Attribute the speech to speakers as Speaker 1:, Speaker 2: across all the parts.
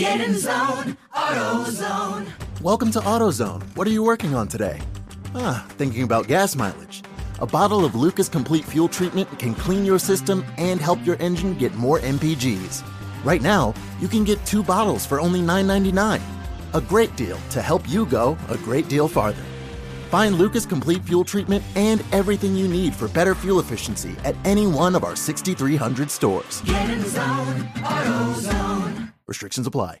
Speaker 1: Get in zone, AutoZone.
Speaker 2: Welcome to AutoZone. What are you working on today? Ah, thinking about gas mileage. A bottle of Lucas Complete Fuel Treatment can clean your system and help your engine get more MPGs. Right now, you can get two bottles for only $9.99. A great deal to help you go a great deal farther. Find Lucas Complete Fuel Treatment and everything you need for better fuel efficiency at any one of our 6,300 stores.
Speaker 1: Get in zone, AutoZone.
Speaker 2: Restrictions apply.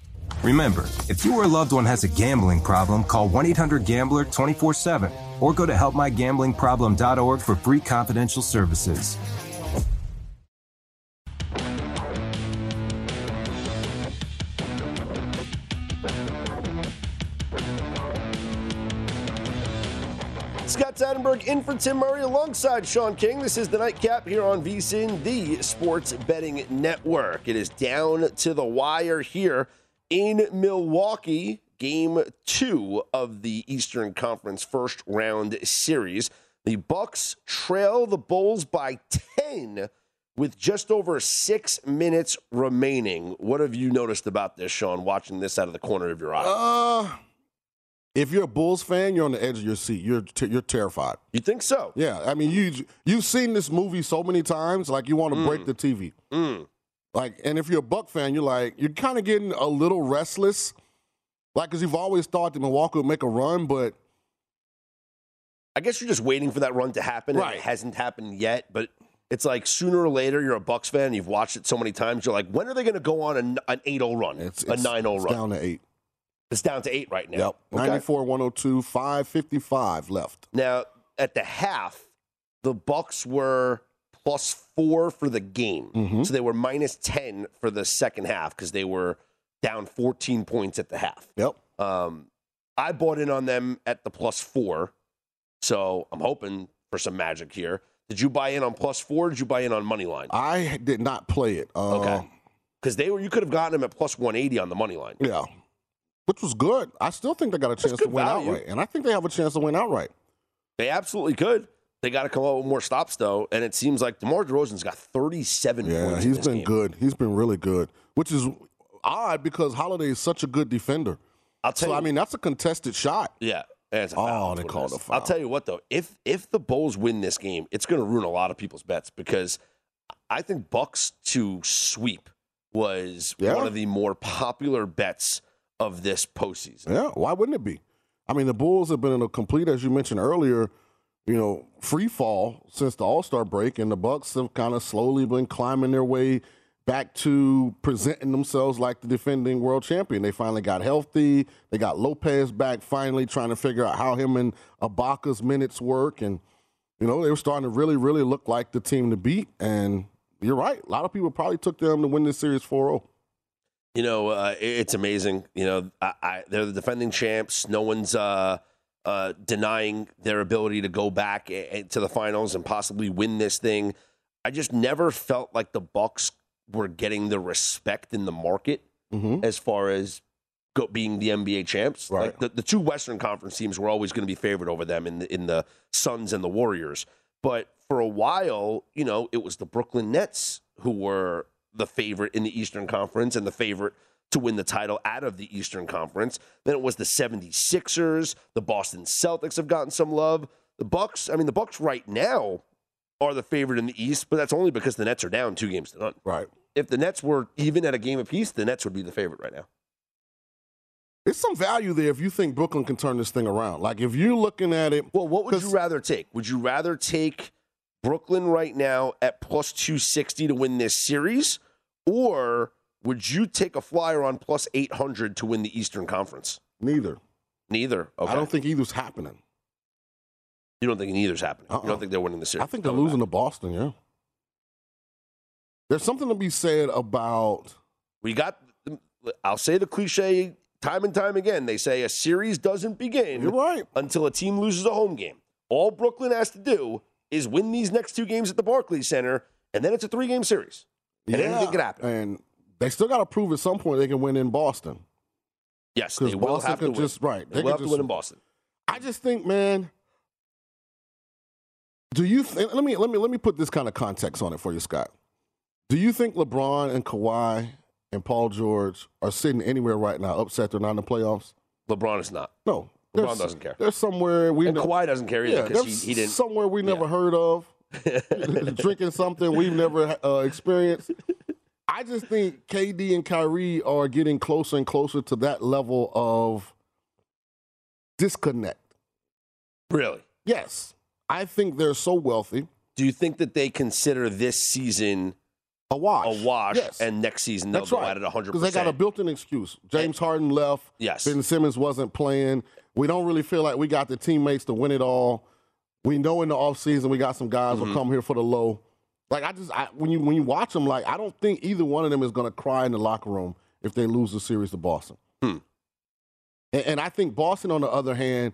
Speaker 3: Remember, if you or a loved one has a gambling problem, call 1 800 Gambler 24 7 or go to helpmygamblingproblem.org for free confidential services.
Speaker 4: Scott Seidenberg in for Tim Murray alongside Sean King. This is the nightcap here on VSIN, the sports betting network. It is down to the wire here in Milwaukee. Game two of the Eastern Conference first round series. The Bucks trail the Bulls by 10 with just over six minutes remaining. What have you noticed about this, Sean, watching this out of the corner of your eye?
Speaker 5: Uh, if you're a Bulls fan, you're on the edge of your seat. You're t- you're terrified.
Speaker 4: You think so?
Speaker 5: Yeah, I mean you you've seen this movie so many times, like you want to break the TV.
Speaker 4: Mm.
Speaker 5: Like, and if you're a Buck fan, you're like you're kind of getting a little restless, like because you've always thought that Milwaukee would make a run, but
Speaker 4: I guess you're just waiting for that run to happen, and
Speaker 5: Right.
Speaker 4: it hasn't happened yet. But it's like sooner or later, you're a Bucks fan. You've watched it so many times. You're like, when are they going to go on an, an 8-0 run,
Speaker 5: it's,
Speaker 4: a 9-0 run?
Speaker 5: down to eight.
Speaker 4: It's down to eight right now.
Speaker 5: Yep,
Speaker 4: Okay.
Speaker 5: 94, 102, 555 left.
Speaker 4: Now at the half, the Bucks were plus four for the game,
Speaker 5: Mhm.
Speaker 4: so they were minus ten for the second half because they were down 14 points at the half.
Speaker 5: Yep.
Speaker 4: Um, I bought in on them at the plus four, so I'm hoping for some magic here. Did you buy in on plus four? Or did you buy in on money line?
Speaker 5: I did not play it. Uh,
Speaker 4: Okay. Because they were, you could have gotten them at plus 180 on the money line.
Speaker 5: Yeah, which was good. I still think they got a chance to win
Speaker 4: value.
Speaker 5: outright, and I think they have a chance to win outright.
Speaker 4: They absolutely could. They got to come up with more stops though, and it seems like DeMar DeRozan's got 37
Speaker 5: Yeah,
Speaker 4: points. in
Speaker 5: he's been
Speaker 4: game.
Speaker 5: good. He's been really good, which is odd because Holiday is such a good defender.
Speaker 4: I'll tell
Speaker 5: So
Speaker 4: you,
Speaker 5: I mean, that's a contested shot.
Speaker 4: yeah. and it's a
Speaker 5: Oh, they
Speaker 4: is what it
Speaker 5: called a foul.
Speaker 4: I'll tell you what though, if if the Bulls win this game, it's going to ruin a lot of people's bets because I think Bucks to sweep was
Speaker 5: Yeah.
Speaker 4: one of the more popular bets of this postseason.
Speaker 5: Yeah, why wouldn't it be? I mean, the Bulls have been in a complete, as you mentioned earlier, you know, free fall since the All Star break, and the Bucks have kind of slowly been climbing their way back to presenting themselves like the defending world champion. They finally got healthy. They got Lopez back finally, trying to figure out how him and Ibaka's minutes work, and you know, they were starting to really, really look like the team to beat. And you're right, a lot of people probably took them to win this series oh. 4-0.
Speaker 4: You know, uh, it's amazing. You know, I, I, they're the defending champs. No one's uh, uh, denying their ability to go back a- to the finals and possibly win this thing. I just never felt like the Bucks were getting the respect in the market
Speaker 5: Mm-hmm.
Speaker 4: as far as go, being the NBA champs.
Speaker 5: Right.
Speaker 4: Like the, the two Western Conference teams were always going to be favored over them in the, in the Suns and the Warriors. But for a while, you know, it was the Brooklyn Nets who were the favorite in the Eastern Conference and the favorite to win the title out of the Eastern Conference. Then it was the 76ers, the Boston Celtics have gotten some love. The Bucks, I mean the Bucks right now are the favorite in the East, but that's only because the Nets are down 2 games to none.
Speaker 5: Right.
Speaker 4: If the Nets were even at a game apiece, the Nets would be the favorite right now.
Speaker 5: There's some value there if you think Brooklyn can turn this thing around. Like if you're looking at it,
Speaker 4: Well, what would you rather take? Would you rather take Brooklyn right now at plus 260 to win this series or would you take a flyer on plus 800 to win the Eastern Conference?
Speaker 5: neither.
Speaker 4: Neither. Okay.
Speaker 5: I don't think either's happening.
Speaker 4: You don't think neither's happening. You
Speaker 5: Uh-uh.
Speaker 4: don't think they're winning the series.
Speaker 5: I think they're losing to Boston. Yeah. There's something to be said about
Speaker 4: We got. I'll say the cliche time and time again. They say a series doesn't begin
Speaker 5: You're right.
Speaker 4: until a team loses a home game. All Brooklyn has to do is win these next two games at the Barclays Center, and then it's a three-game series. And anything can happen.
Speaker 5: And they still got to prove at some point they can win in Boston.
Speaker 4: Yes,
Speaker 5: Because
Speaker 4: they will
Speaker 5: Boston
Speaker 4: have win.
Speaker 5: just right.
Speaker 4: They,
Speaker 5: They
Speaker 4: will have to win in Boston.
Speaker 5: I just think, man. Do you think? Let me let me let me put this kind of context on it for you, Scott. Do you think LeBron and Kawhi and Paul George are sitting anywhere right now, upset they're not in the playoffs?
Speaker 4: LeBron is not.
Speaker 5: No,
Speaker 4: LeBron doesn't care.
Speaker 5: There's somewhere we
Speaker 4: And
Speaker 5: know-
Speaker 4: Kawhi doesn't care either
Speaker 5: Yeah,
Speaker 4: because
Speaker 5: there's
Speaker 4: he, he didn't.
Speaker 5: somewhere we never heard of, drinking something we've never uh, experienced. I just think KD and Kyrie are getting closer and closer to that level of disconnect.
Speaker 4: Really?
Speaker 5: Yes, I think they're so wealthy.
Speaker 4: Do you think that they consider this season
Speaker 5: a wash?
Speaker 4: A wash,
Speaker 5: Yes.
Speaker 4: and next season they'll
Speaker 5: That's
Speaker 4: go
Speaker 5: right.
Speaker 4: at it 100%.
Speaker 5: Because they got a built-in excuse. James Harden left.
Speaker 4: Yes.
Speaker 5: Ben Simmons wasn't playing. We don't really feel like we got the teammates to win it all. We know in the offseason we got some guys
Speaker 4: Mm-hmm.
Speaker 5: will come here for the low. Like I just I, when you when you watch them, like I don't think either one of them is going to cry in the locker room if they lose the series to Boston.
Speaker 4: Hmm.
Speaker 5: And, and I think Boston, on the other hand,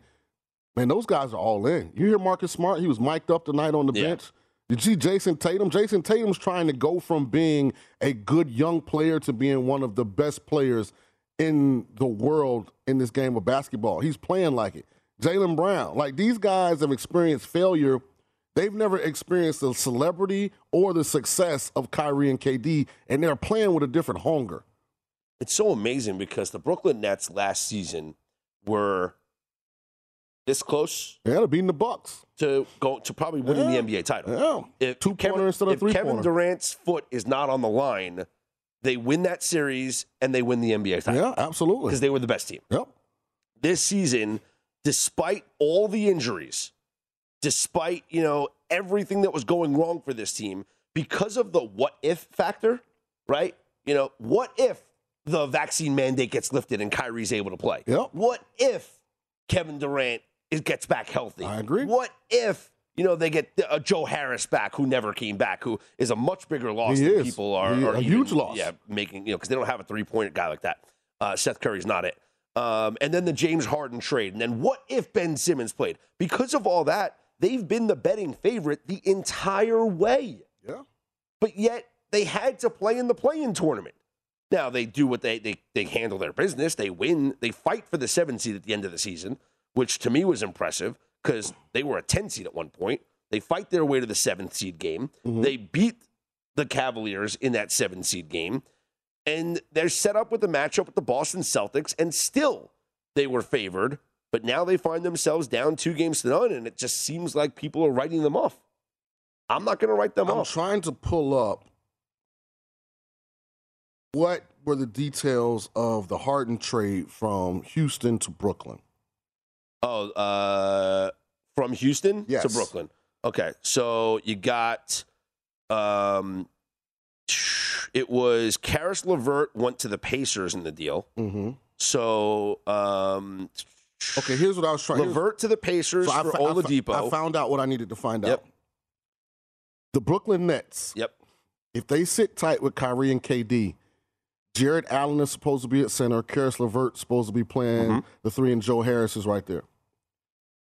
Speaker 5: man, those guys are all in. You hear Marcus Smart? He was mic'd up tonight on the
Speaker 4: Yeah.
Speaker 5: bench. Did you see Jayson Tatum? Jayson Tatum's trying to go from being a good young player to being one of the best players in the world in this game of basketball. He's playing like it. Jaylen Brown, like these guys have experienced failure. They've never experienced the celebrity or the success of Kyrie and KD, and they're playing with a different hunger.
Speaker 4: It's so amazing because the Brooklyn Nets last season were this close
Speaker 5: Yeah, they're beating the Bucks.
Speaker 4: to go to probably winning
Speaker 5: Yeah.
Speaker 4: the NBA title.
Speaker 5: Yeah.
Speaker 4: If
Speaker 5: Two
Speaker 4: Kevin,
Speaker 5: pointer instead of
Speaker 4: if
Speaker 5: three
Speaker 4: Kevin
Speaker 5: pointer.
Speaker 4: Durant's foot is not on the line, they win that series and they win the NBA title
Speaker 5: Yeah, absolutely.
Speaker 4: because they were the best team.
Speaker 5: Yep.
Speaker 4: this season, despite all the injuries, despite you know everything that was going wrong for this team, because of the what if factor, right? You know, what if the vaccine mandate gets lifted and Kyrie's able to play?
Speaker 5: Yep.
Speaker 4: What if Kevin Durant is, gets back healthy?
Speaker 5: I agree.
Speaker 4: What if you know they get uh, Joe Harris back, who never came back, who is a much bigger loss
Speaker 5: He
Speaker 4: than
Speaker 5: is.
Speaker 4: people are,
Speaker 5: He-
Speaker 4: are
Speaker 5: a
Speaker 4: even-
Speaker 5: huge loss.
Speaker 4: Yeah, making you know because they don't have a three point guy like that. Uh, Seth Curry's not it. Um, and then the James Harden trade. And then what if Ben Simmons played? Because of all that, they've been the betting favorite the entire way.
Speaker 5: Yeah.
Speaker 4: But yet they had to play in the play-in tournament. Now they do what they they they handle their business. They win. They fight for the seven seed at the end of the season, which to me was impressive because they were a ten seed at one point. They fight their way to the seventh seed game. Mm-hmm. They beat the Cavaliers in that seven seed game, and they're set up with the matchup with the Boston Celtics, and still they were favored. But now they find themselves down two games to none, and it just seems like people are writing them off. I'm not going to write them off.
Speaker 5: I'm trying to pull up what were the details of the Harden trade from Houston to Brooklyn.
Speaker 4: Oh, uh, from Houston to Brooklyn. Okay, so you got, um, it was Caris LeVert went to the Pacers in the deal.
Speaker 5: Mm-hmm.
Speaker 4: So, um,
Speaker 5: Okay, here's what I was trying.
Speaker 4: Levert to the Pacers
Speaker 5: So I
Speaker 4: for
Speaker 5: fo- I
Speaker 4: Oladipo.
Speaker 5: I found out what I needed to find
Speaker 4: Yep.
Speaker 5: out. The Brooklyn Nets,
Speaker 4: yep.
Speaker 5: if they sit tight with Kyrie and KD, Jarrett Allen is supposed to be at center. Caris LeVert supposed to be playing
Speaker 4: Mm-hmm.
Speaker 5: the three, and Joe Harris is right there.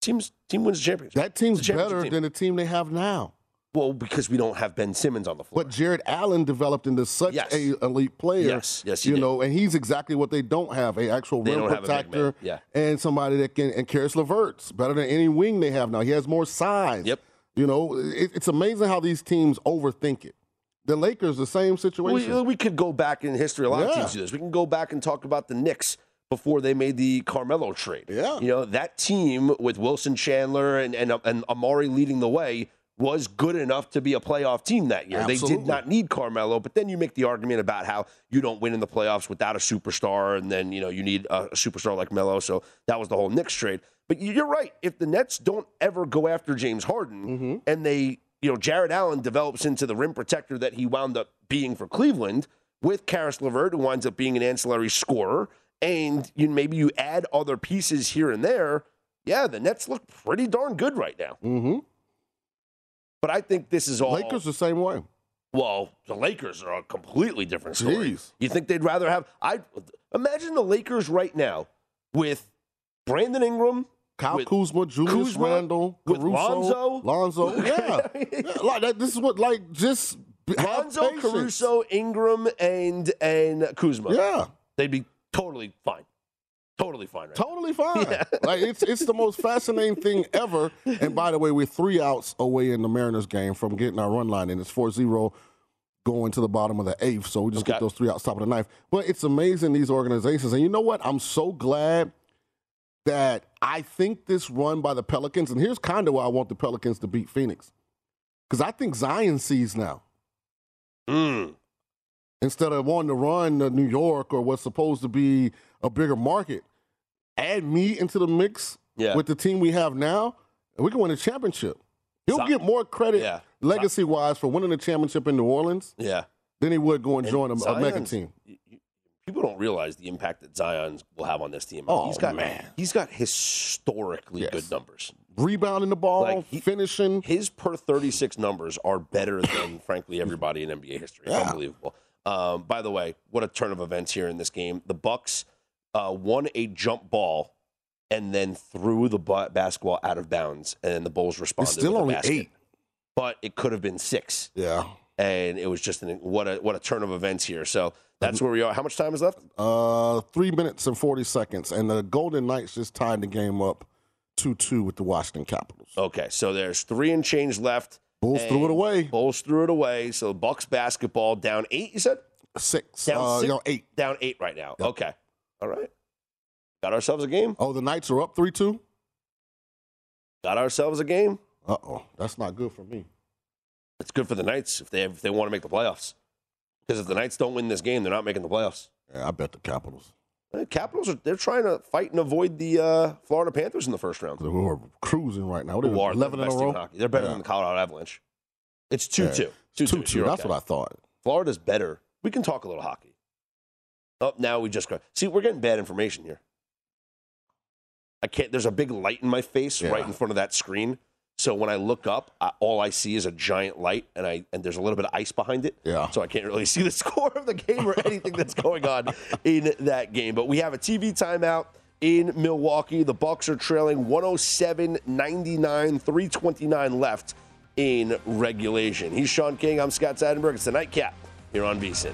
Speaker 4: Teams team wins the championship.
Speaker 5: That team's
Speaker 4: championship
Speaker 5: better
Speaker 4: team.
Speaker 5: than the team they have now.
Speaker 4: Well, because we don't have Ben Simmons on the floor.
Speaker 5: But Jarrett Allen developed into such
Speaker 4: Yes.
Speaker 5: a elite player.
Speaker 4: Yes, yes,
Speaker 5: you
Speaker 4: did.
Speaker 5: know, and he's exactly what they don't have: a actual
Speaker 4: They
Speaker 5: rim
Speaker 4: don't have a big man,
Speaker 5: protector,
Speaker 4: yeah.
Speaker 5: and somebody that can. And Caris LeVert's better than any wing they have now. He has more size.
Speaker 4: Yep.
Speaker 5: You know, it, it's amazing how these teams overthink it. The Lakers, the same situation.
Speaker 4: We, we could go back in history. A lot of teams do this. We can go back and talk about the Knicks before they made the Carmelo trade.
Speaker 5: Yeah.
Speaker 4: You know, that team with Wilson Chandler and, and, and Amar'e leading the way was good enough to be a playoff team that year. They did not need Carmelo, but then you make the argument about how you don't win in the playoffs without a superstar, and then, you know, you need a, a superstar like Melo. So that was the whole Knicks trade. But you're right. If the Nets don't ever go after James Harden
Speaker 5: Mm-hmm.
Speaker 4: and they, you know, Jarrett Allen develops into the rim protector that he wound up being for Cleveland with Caris LeVert, who winds up being an ancillary scorer, and you maybe you add other pieces here and there. Yeah, the Nets look pretty darn good right now.
Speaker 5: Mm-hmm.
Speaker 4: But I think this is all
Speaker 5: Lakers the same way.
Speaker 4: well, the Lakers are a completely different story.
Speaker 5: Jeez.
Speaker 4: You think they'd rather have I imagine the Lakers right now with Brandon Ingram,
Speaker 5: Kyle
Speaker 4: with
Speaker 5: Kuzma, Julius
Speaker 4: Kuzma,
Speaker 5: Randle,
Speaker 4: with
Speaker 5: Caruso,
Speaker 4: Lonzo.
Speaker 5: Lonzo, yeah, Yeah, like that. This is what like just
Speaker 4: Lonzo. Caruso, Ingram, and and Kuzma.
Speaker 5: Yeah,
Speaker 4: They'd be totally fine. Totally fine. Right now.
Speaker 5: totally fine. Like it's it's the most fascinating thing ever. And by the way, we're three outs away in the Mariners game from getting our run line and It's 4-0 going to the bottom of the eighth. So we just
Speaker 4: Okay.
Speaker 5: get those three outs top of the ninth. But it's amazing these organizations. And you know what? I'm so glad that I think this run by the Pelicans, and here's kind of why I want the Pelicans to beat Phoenix. Because I think Zion sees now.
Speaker 4: Mm.
Speaker 5: instead of wanting to run to New York or what's supposed to be a bigger market, add me into the mix
Speaker 4: Yeah.
Speaker 5: with the team we have now, and we can win a championship. He'll get more credit
Speaker 4: Yeah.
Speaker 5: legacy wise for winning a championship in New Orleans
Speaker 4: Yeah.
Speaker 5: than he would go and,
Speaker 4: And
Speaker 5: join a, a mega team.
Speaker 4: People don't realize the impact that Zion will have on this team.
Speaker 5: Oh,
Speaker 4: he's got
Speaker 5: man.
Speaker 4: he's got historically
Speaker 5: Yes.
Speaker 4: good numbers.
Speaker 5: Rebounding the ball,
Speaker 4: Like, he-
Speaker 5: finishing.
Speaker 4: His per 36 numbers are better than, frankly, everybody in NBA history.
Speaker 5: Yeah.
Speaker 4: Unbelievable. Um, by the way, what a turn of events here in this game. The Bucks uh, won a jump ball and then threw the basketball out of bounds, and then the Bulls responded.
Speaker 5: It's still only
Speaker 4: basket.
Speaker 5: eight.
Speaker 4: but it could have been six,
Speaker 5: Yeah.
Speaker 4: and it was just an, what a what a turn of events here. So that's where we are. How much time is left?
Speaker 5: Uh, three minutes and 40 seconds. And the Golden Knights just tied the game up 2 2 with the Washington Capitals.
Speaker 4: Okay, so there's three and change left.
Speaker 5: Bulls threw it away.
Speaker 4: Bulls threw it away. So Bucks basketball down eight. You said
Speaker 5: Six.
Speaker 4: down
Speaker 5: uh,
Speaker 4: six,
Speaker 5: no, eight.
Speaker 4: Down eight right now.
Speaker 5: Yep.
Speaker 4: Okay, all right. Got ourselves a game.
Speaker 5: Oh, the Knights are up 3 2?
Speaker 4: Got ourselves a game.
Speaker 5: Uh oh. That's not good for me.
Speaker 4: It's good for the Knights if they if they want to make the playoffs. Because if the Knights don't win this game, they're not making the playoffs.
Speaker 5: Yeah, I bet the Capitals.
Speaker 4: The Capitals are they're trying to fight and avoid the uh, Florida Panthers in the first round.
Speaker 5: Who are cruising right now. What are
Speaker 4: are
Speaker 5: 11 in a row?
Speaker 4: in. They're better
Speaker 5: Yeah.
Speaker 4: than the Colorado Avalanche. It's two
Speaker 5: Yeah.
Speaker 4: two. Two
Speaker 5: Two
Speaker 4: two.
Speaker 5: two. That's what I thought.
Speaker 4: Florida's better. We can talk a little hockey. Oh, now we just got. See, we're getting bad information here. I can't. There's a big light in my face
Speaker 5: Yeah.
Speaker 4: right in front of that screen. So when I look up, I, all I see is a giant light, and I and there's a little bit of ice behind it.
Speaker 5: Yeah.
Speaker 4: So I can't really see the score of the game or anything that's going on in that game. But we have a TV timeout in Milwaukee. The Bucks are trailing 107-99, 329 left in regulation. He's Sean King. I'm Scott Seidenberg. It's the nightcap here on VSIN.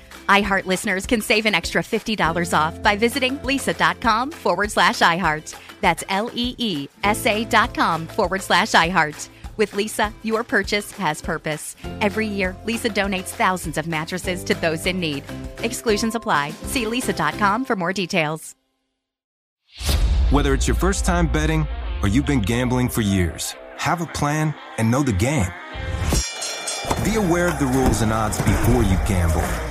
Speaker 6: iHeart listeners can save an extra $50 off by visiting leesa.com forward slash iHeart. That's L E E S A dot com forward slash iHeart. With Leesa, your purchase has purpose. Every year, Leesa donates thousands of mattresses to those in need. Exclusions apply. See leesa.com for more details.
Speaker 3: Whether it's your first time betting or you've been gambling for years, have a plan and know the game. Be aware of the rules and odds before you gamble.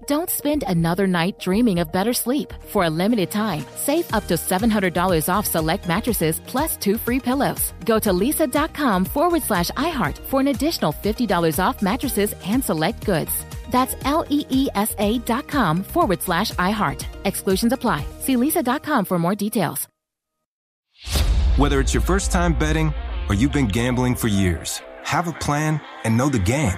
Speaker 7: Don't spend another night dreaming of better sleep. For a limited time, save up to $700 off select mattresses plus two free pillows. Go to leesa.com forward slash iHeart for an additional $50 off mattresses and select goods. That's L E E S A dot com forward slash iHeart. Exclusions apply. See leesa.com for more details.
Speaker 3: Whether it's your first time betting or you've been gambling for years, have a plan and know the game.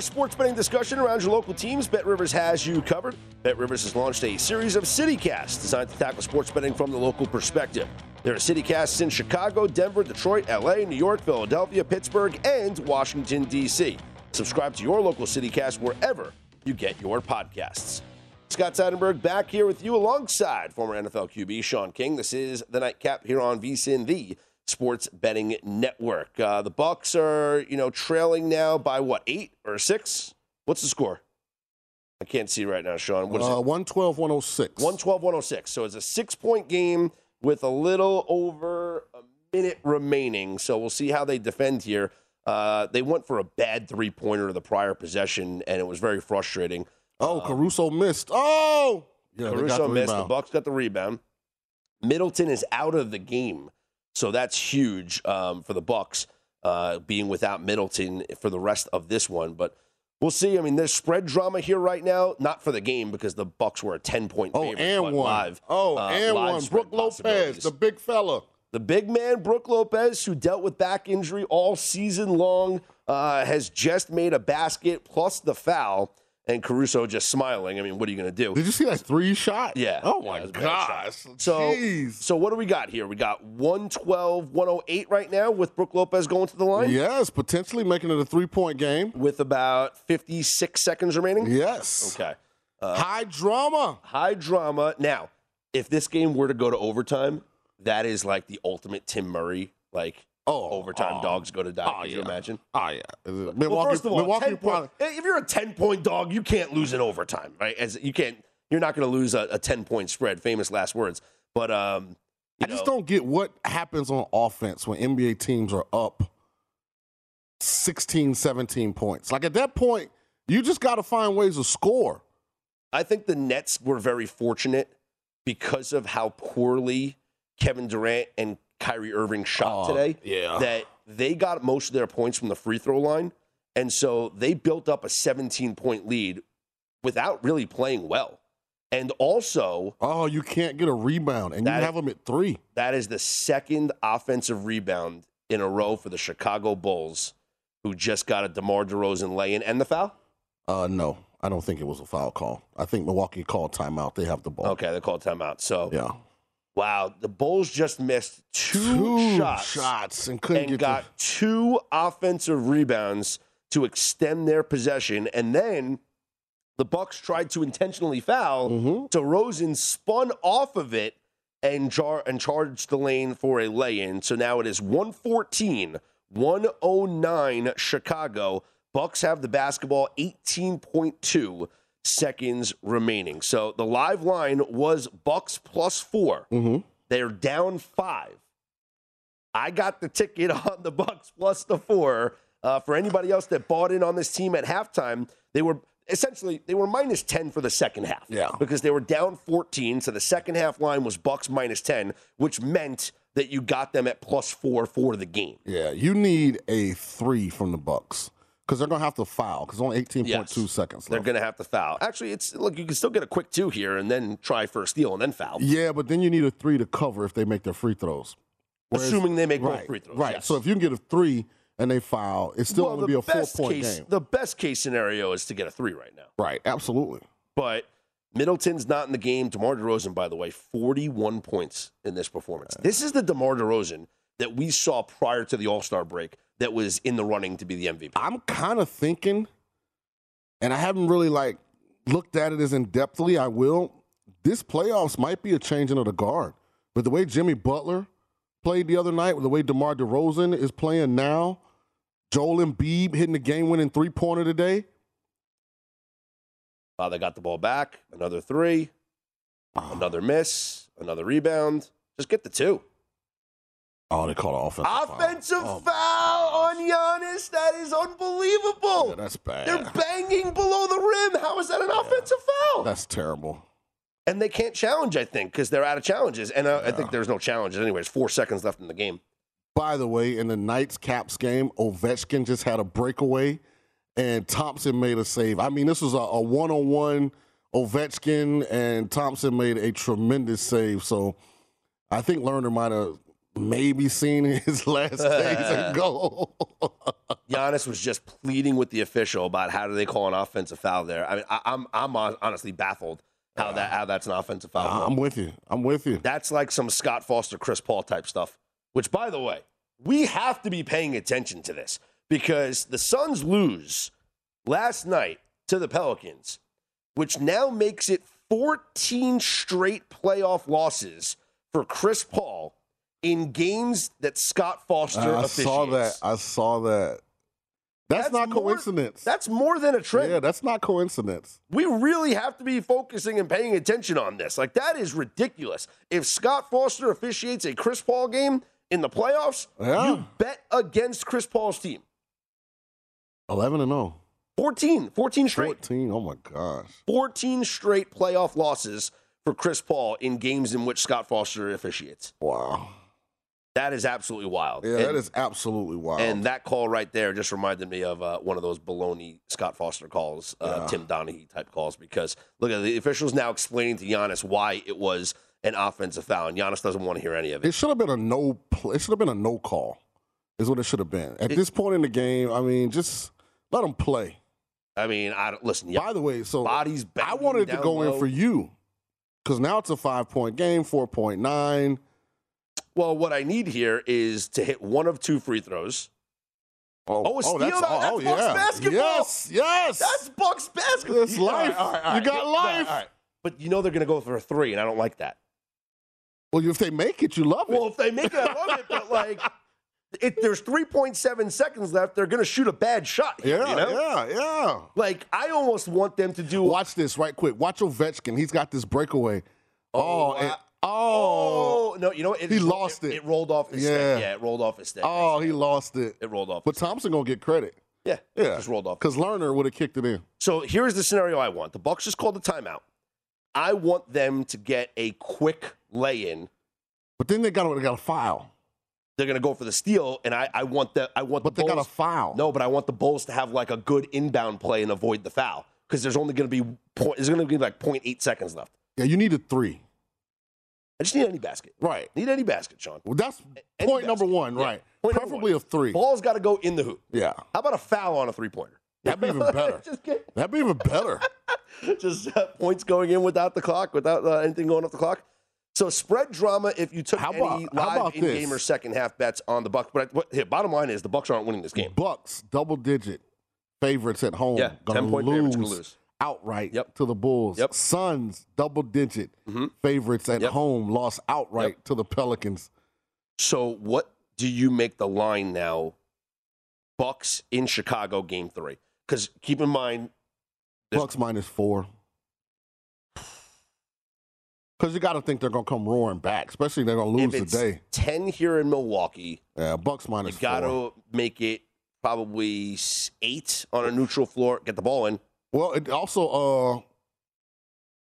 Speaker 4: Sports betting discussion around your local teams, Bet Rivers has you covered. Bet Rivers has launched a series of CityCasts designed to tackle sports betting from the local perspective. There are CityCasts in Chicago, Denver, Detroit, LA, New York, Philadelphia, Pittsburgh, and Washington, D.C. Subscribe to your local CityCast wherever you get your podcasts. Scott Seidenberg back here with you alongside former NFL QB Sean King. This is the nightcap here on VSIN, the sports betting network. Uh, the Bucks are, you know, trailing now by what, eight or six? What's the score? I can't see right now, Sean. What is
Speaker 5: Uh,
Speaker 4: it?
Speaker 5: 112 106.
Speaker 4: 112 106. So it's a six point game with a little over a minute remaining. So we'll see how they defend here. Uh, they went for a bad three pointer the prior possession, and it was very frustrating.
Speaker 5: Oh, Caruso missed. Oh! Yeah,
Speaker 4: Caruso
Speaker 5: the
Speaker 4: missed. The. Bucks got the rebound. Middleton is out of the game, so that's huge um, for the Bucks uh, being without Middleton for the rest of this one. But we'll see. I mean, there's spread drama here right now, not for the game because the Bucks were a ten point
Speaker 5: Oh,
Speaker 4: favorite.
Speaker 5: and one.
Speaker 4: live.
Speaker 5: Oh,
Speaker 4: uh,
Speaker 5: and one. Brooke Lopez, the big fella.
Speaker 4: The big man, Brooke Lopez, who dealt with back injury all season long, uh, has just made a basket plus the foul, and Caruso just smiling. I mean, what are you going to do?
Speaker 5: Did you see that three shot?
Speaker 4: Yeah.
Speaker 5: Oh, my
Speaker 4: it was a bad shot.
Speaker 5: gosh.
Speaker 4: So,
Speaker 5: Jeez.
Speaker 4: so what do we got here? We got 112, 108 right now with Brooke Lopez going to the line
Speaker 5: Yes, potentially making it a three point game.
Speaker 4: with about 56 seconds remaining.
Speaker 5: Yes.
Speaker 4: Okay. Uh,
Speaker 5: High drama.
Speaker 4: high drama. Now, if this game were to go to overtime, that is like the ultimate Tim Murray, like
Speaker 5: Oh,
Speaker 4: overtime
Speaker 5: oh.
Speaker 4: dogs go to die.
Speaker 5: Oh,
Speaker 4: Can you imagine?
Speaker 5: Oh, yeah.
Speaker 4: Well, first of all,
Speaker 5: Milwaukee
Speaker 4: 10
Speaker 5: probably.
Speaker 4: point, if you're a 10 point dog, you can't lose in overtime, right? As you can't, you're not going to lose a, a 10 point spread. Famous last words. But um, you
Speaker 5: I just don't get what happens on offense when NBA teams are up 16, 17 points. Like at that point, you just got to find ways to score.
Speaker 4: I think the Nets were very fortunate because of how poorly Kevin Durant and Kyrie Irving shot
Speaker 5: Oh,
Speaker 4: today.
Speaker 5: yeah.
Speaker 4: That they got most of their points from the free throw line. And so they built up a 17 point lead without really playing well. And also,
Speaker 5: Oh, you can't get a rebound, and you have them at three.
Speaker 4: that is the second offensive rebound in a row for the Chicago Bulls, who just got a DeMar DeRozan lay in and the foul.
Speaker 5: Uh, no, I don't think it was a foul call. I think Milwaukee called timeout. They have the ball.
Speaker 4: Okay, they called timeout. So,
Speaker 5: Yeah.
Speaker 4: Wow, the Bulls just missed two,
Speaker 5: Two
Speaker 4: shots.
Speaker 5: shots and couldn't
Speaker 4: and got
Speaker 5: the-
Speaker 4: two offensive rebounds to extend their possession, and then the Bucks tried to intentionally foul.
Speaker 5: Mm-hmm.
Speaker 4: DeRozan spun off of it and jar and charged the lane for a lay-in. So now it is 114, 109 Chicago. Bucks have the basketball, 18.2 seconds remaining. So the live line was Bucks plus 4
Speaker 5: Mm-hmm.
Speaker 4: They're down five. I got the ticket on the Bucks plus the four. Uh, for anybody else that bought in on this team at halftime, they were essentially they were minus 10 for the second half.
Speaker 5: Yeah.
Speaker 4: Because they were down 14. So the second half line was Bucks minus 10, which meant that you got them at plus four for the game.
Speaker 5: Yeah, you need a three from the Bucks because they're gonna have to foul because only eighteen point two
Speaker 4: Yes.
Speaker 5: seconds
Speaker 4: They're going to have to foul. Actually, it's look, you can still get a quick two here and then try for a steal and then foul.
Speaker 5: Yeah, but then you need a three to cover if they make their free throws.
Speaker 4: Assuming they make both free throws,
Speaker 5: Right.
Speaker 4: yes.
Speaker 5: So if you can get a three and they foul, it's still
Speaker 4: Well,
Speaker 5: going to be a four point
Speaker 4: case,
Speaker 5: game.
Speaker 4: The best case scenario is to get a three right now.
Speaker 5: Right, absolutely.
Speaker 4: But Middleton's not in the game. DeMar DeRozan, by the way, 41 points in this performance. This is the DeMar DeRozan that we saw prior to the All Star break that was in the running to be the MVP.
Speaker 5: I'm kind of thinking, and I haven't really like looked at it as in depthly. I will. This playoffs might be a changing of the guard, but the way Jimmy Butler played the other night, with the way DeMar DeRozan is playing now, Joel Embiid hitting the game-winning three-pointer today.
Speaker 4: Uh, they got the ball back, another three, another miss, another rebound. Just get the two.
Speaker 5: Oh, they called an offensive foul.
Speaker 4: Offensive foul on Giannis. That is unbelievable.
Speaker 5: Yeah, that's bad.
Speaker 4: They're banging below the rim. How is that an offensive foul?
Speaker 5: That's terrible.
Speaker 4: And they can't challenge, I think, because they're out of challenges. And uh, I think there's no challenges anyway. There's four seconds left in the game.
Speaker 5: By the way, in the Knights Caps game, Ovechkin just had a breakaway, and Thompson made a save. I mean, this was a, a one-on-one. Ovechkin and Thompson made a tremendous save. So I think Lehner might have maybe seen his last days and go.
Speaker 4: Giannis was just pleading with the official about how do they call an offensive foul there. I mean, I, I'm I'm honestly baffled how that how that's an offensive foul.
Speaker 5: I'm with you. I'm with you.
Speaker 4: That's like some Scott Foster, Chris Paul type stuff. Which, by the way, we have to be paying attention to this because the Suns lose last night to the Pelicans, which now makes it 14 straight playoff losses for Chris Paul in games that Scott Foster officiates.
Speaker 5: I
Speaker 4: officiates.
Speaker 5: saw that. I saw that. That's, not
Speaker 4: more-
Speaker 5: coincidence.
Speaker 4: That's more than a trend.
Speaker 5: yeah, that's not coincidence.
Speaker 4: We really have to be focusing and paying attention on this. Like that is ridiculous. If Scott Foster officiates a Chris Paul game in the playoffs,
Speaker 5: Yeah.
Speaker 4: you bet against Chris Paul's team.
Speaker 5: 11 and 0.
Speaker 4: 14, 14 straight.
Speaker 5: 14. Oh my gosh.
Speaker 4: 14 straight playoff losses for Chris Paul in games in which Scott Foster officiates.
Speaker 5: Wow.
Speaker 4: That is absolutely wild.
Speaker 5: Yeah,
Speaker 4: and,
Speaker 5: that is absolutely wild.
Speaker 4: And that call right there just reminded me of uh, one of those baloney Scott Foster calls, uh,
Speaker 5: Yeah.
Speaker 4: Tim Donaghy type calls, because look at the officials now explaining to Giannis why it was an offensive foul, and Giannis doesn't want to hear any of it.
Speaker 5: It should have been a no. Play, it should have been a no call. Is what it should have been. At this point in the game, I mean, just let them play.
Speaker 4: I mean, I listen.
Speaker 5: By the way, so
Speaker 4: bodies.
Speaker 5: I wanted to go in for you because now it's a five point game, four point nine.
Speaker 4: Well, what I need here is to hit one of two free throws.
Speaker 5: Oh,
Speaker 4: Oh, a oh, steal!
Speaker 5: that's,
Speaker 4: That-
Speaker 5: oh,
Speaker 4: Bucks
Speaker 5: yeah.
Speaker 4: basketball.
Speaker 5: Yes, yes.
Speaker 4: That's Bucks basketball.
Speaker 5: That's life. You got life.
Speaker 4: But you know they're going to go for a three, and I don't like that.
Speaker 5: Well, if they make it, you love it.
Speaker 4: Well, if they make it, I love it. But like, if there's 3.7 seconds left, they're going to shoot a bad shot. Here,
Speaker 5: Yeah,
Speaker 4: you know?
Speaker 5: yeah, yeah.
Speaker 4: Like, I almost want them to do.
Speaker 5: Watch this right quick. Watch Ovechkin. He's got this breakaway. Oh, oh and-
Speaker 4: wow.
Speaker 5: Oh,
Speaker 4: Oh no! You know what? It,
Speaker 5: He lost it.
Speaker 4: It rolled off his
Speaker 5: Yeah.
Speaker 4: stick. Yeah, it rolled off his stick.
Speaker 5: oh, he lost it.
Speaker 4: It rolled off.
Speaker 5: But Thompson gonna get credit.
Speaker 4: Yeah,
Speaker 5: Yeah,
Speaker 4: just rolled off.
Speaker 5: because Lehner would have kicked it in.
Speaker 4: So here's the scenario I want. The Bucks just called the timeout. I want them to get a quick lay-in.
Speaker 5: But then they got they got a foul.
Speaker 4: They're gonna go for the steal, and I, I want the I want
Speaker 5: But
Speaker 4: the
Speaker 5: they got
Speaker 4: Bulls,
Speaker 5: a foul.
Speaker 4: No, but I want the Bulls to have like a good inbound play and avoid the foul because there's only gonna be point. There's gonna be like 0.8 seconds left.
Speaker 5: Yeah, you need a three.
Speaker 4: I just need any basket.
Speaker 5: Right.
Speaker 4: Need any basket, Sean.
Speaker 5: Well, that's
Speaker 4: Any
Speaker 5: point number
Speaker 4: basket.
Speaker 5: one.
Speaker 4: Yeah.
Speaker 5: Right.
Speaker 4: Point number
Speaker 5: Preferably a three.
Speaker 4: Ball's got to go in the hoop.
Speaker 5: Yeah.
Speaker 4: How about a foul on a three-pointer?
Speaker 5: That'd be even better. That'd be even better.
Speaker 4: just uh, points going in without the clock, without uh, anything going off the clock. So spread drama if you took
Speaker 5: How
Speaker 4: any
Speaker 5: about- how
Speaker 4: live in-game
Speaker 5: this?
Speaker 4: or second half bets on the Bucks. But I, what, here, bottom line is the Bucks aren't winning this game.
Speaker 5: Bucks double digit favorites at home.
Speaker 4: Yeah,
Speaker 5: gonna
Speaker 4: 10-point
Speaker 5: lose,
Speaker 4: favorites, lose.
Speaker 5: Outright
Speaker 4: Yep.
Speaker 5: to the Bulls.
Speaker 4: Yep.
Speaker 5: Suns double digit
Speaker 4: Mhm.
Speaker 5: favorites at
Speaker 4: Yep.
Speaker 5: home lost outright to the Pelicans.
Speaker 4: So what do you make the line now? Bucks in Chicago, game three. Because keep in mind,
Speaker 5: Bucks minus four. Because you got to think they're gonna come roaring back, especially if they're gonna lose
Speaker 4: it's
Speaker 5: today.
Speaker 4: ten here in Milwaukee,
Speaker 5: Yeah, Bucks minus.
Speaker 4: you
Speaker 5: got
Speaker 4: to make it probably eight on a neutral floor. Get the ball in.
Speaker 5: Well, it also, uh,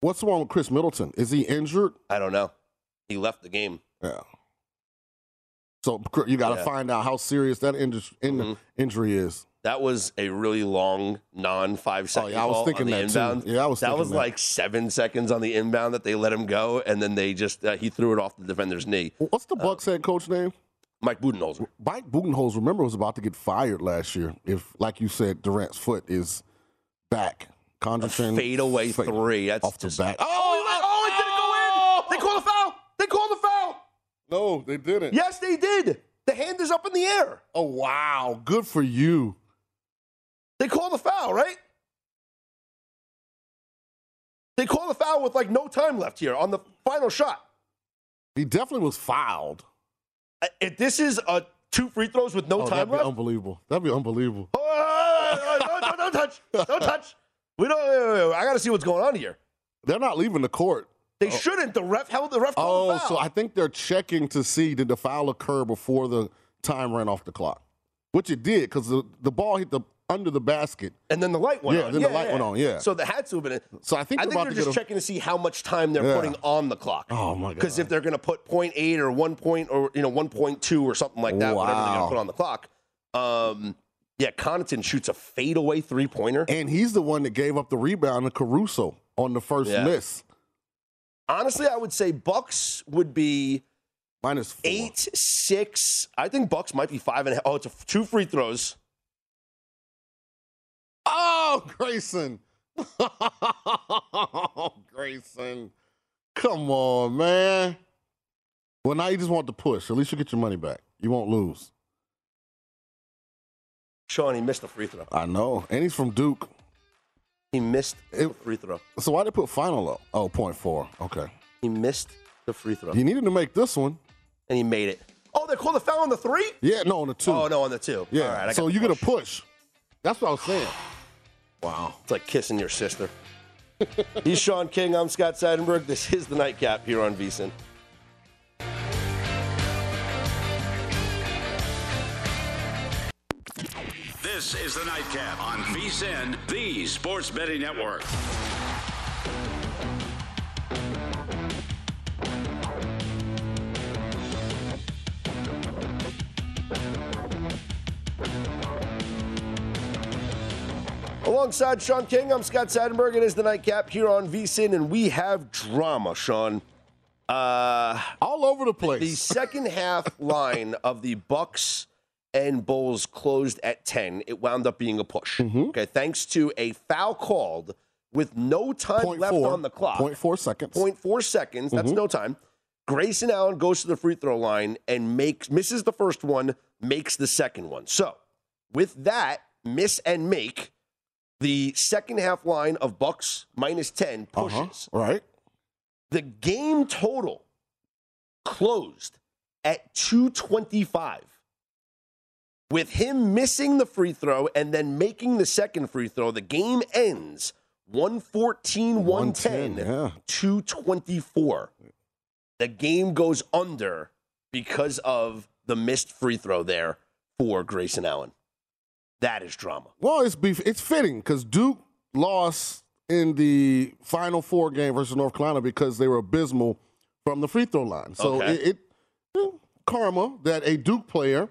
Speaker 5: what's wrong with Khris Middleton? Is he injured?
Speaker 4: I don't know. He left the game.
Speaker 5: Yeah. So you got to
Speaker 4: Yeah.
Speaker 5: find out how serious that inju- in-
Speaker 4: Mhm.
Speaker 5: injury is.
Speaker 4: That was a really long non five second.
Speaker 5: Oh, yeah, I was thinking
Speaker 4: on the
Speaker 5: too.
Speaker 4: inbound.
Speaker 5: Yeah, I was
Speaker 4: That was
Speaker 5: that.
Speaker 4: like seven seconds on the inbound that they let him go, and then they just uh, he threw it off the defender's knee.
Speaker 5: What's the Bucks head coach name?
Speaker 4: Mike Budenholzer.
Speaker 5: Mike Budenholzer, remember, was about to get fired last year. If, like you said, Durant's foot is back. Condration
Speaker 4: Fadeaway
Speaker 5: fade-
Speaker 4: three. That's
Speaker 5: off the
Speaker 4: just,
Speaker 5: back.
Speaker 4: Oh, oh, it didn't go in. They called a foul. They called a foul.
Speaker 5: No, they didn't.
Speaker 4: Yes, they did. The hand is up in the air.
Speaker 5: Oh wow, good for you.
Speaker 4: They called a foul, right? They called a foul with like no time left here on the final shot.
Speaker 5: He definitely was fouled.
Speaker 4: Uh, If this is a two free throws with no
Speaker 5: oh,
Speaker 4: time
Speaker 5: that'd be
Speaker 4: left,
Speaker 5: unbelievable. That'd be unbelievable.
Speaker 4: Oh, don't, touch. Don't touch. We don't. wait, wait, wait. I got to see what's going on here.
Speaker 5: They're not leaving the court.
Speaker 4: They shouldn't. The ref held the ref
Speaker 5: Oh,
Speaker 4: the
Speaker 5: so I think they're checking to see did the foul occur before the time ran off the clock, which it did because the, the ball hit the under the basket.
Speaker 4: and then the light went on.
Speaker 5: Yeah,
Speaker 4: on.
Speaker 5: then the light went on, yeah.
Speaker 4: So they had to have been.
Speaker 5: So I think
Speaker 4: I
Speaker 5: they're
Speaker 4: think
Speaker 5: about
Speaker 4: they're
Speaker 5: to
Speaker 4: just
Speaker 5: a-
Speaker 4: checking to see how much time they're
Speaker 5: Yeah.
Speaker 4: putting on the clock.
Speaker 5: Oh my god!
Speaker 4: Because if they're going to put 0.8 or 1 point or you know 1.2 or something like that, whatever they're going to put on the clock. Um, yeah, Connaughton shoots a fadeaway three pointer.
Speaker 5: and he's the one that gave up the rebound to Caruso on the first
Speaker 4: Yeah.
Speaker 5: miss.
Speaker 4: Honestly, I would say Bucks would be
Speaker 5: minus four.
Speaker 4: eight six. I think Bucks might be five and a half. Oh, it's a, two free throws.
Speaker 5: Oh, Grayson. Grayson. Come on, man. Well, now you just want to push. At least you get your money back. You won't lose.
Speaker 4: Sean, he missed the free throw.
Speaker 5: I know. And he's from Duke.
Speaker 4: He missed
Speaker 5: It-
Speaker 4: the free throw.
Speaker 5: So why they put final up? Oh, point four. Okay.
Speaker 4: He missed the free throw,
Speaker 5: He needed to make this one.
Speaker 4: and he made it. Oh, they called the foul on the three.
Speaker 5: Yeah, no, on the two.
Speaker 4: Oh no, on the two.
Speaker 5: Yeah.
Speaker 4: All right, I
Speaker 5: so you get a push. That's what I was saying. Wow.
Speaker 4: It's like kissing your sister. He's Sean King. I'm Scott Seidenberg. This is the nightcap here on VSIN.
Speaker 8: This is the Nightcap on VSIN, the Sports Betting Network.
Speaker 4: Alongside Sean King, I'm Scott Seidenberg. It is the nightcap here on VSIN, and we have drama, Sean. Uh,
Speaker 5: All over the place.
Speaker 4: the second half line of the Bucks and Bulls closed at 10. It wound up being a push.
Speaker 5: Mm-hmm.
Speaker 4: Okay, thanks to a foul called with no time
Speaker 5: Point
Speaker 4: left
Speaker 5: four.
Speaker 4: on the clock.
Speaker 5: Point four seconds.
Speaker 4: 0.4 seconds. That's
Speaker 5: Mhm.
Speaker 4: no time. Grayson Allen goes to the free throw line and makes misses the first one, makes the second one. So, with that miss and make, the second half line of Bucks minus 10 pushes.
Speaker 5: Uh-huh. Right.
Speaker 4: The game total closed at 225. With him missing the free throw and then making the second free throw, the game ends 114 110
Speaker 5: yeah.
Speaker 4: 224. The game goes under because of the missed free throw there for Grayson Allen. That is drama.
Speaker 5: Well, it's beef. It's fitting because Duke lost in the Final Four game versus North Carolina because they were abysmal from the free throw line. So
Speaker 4: Okay.
Speaker 5: it, it karma that a Duke player.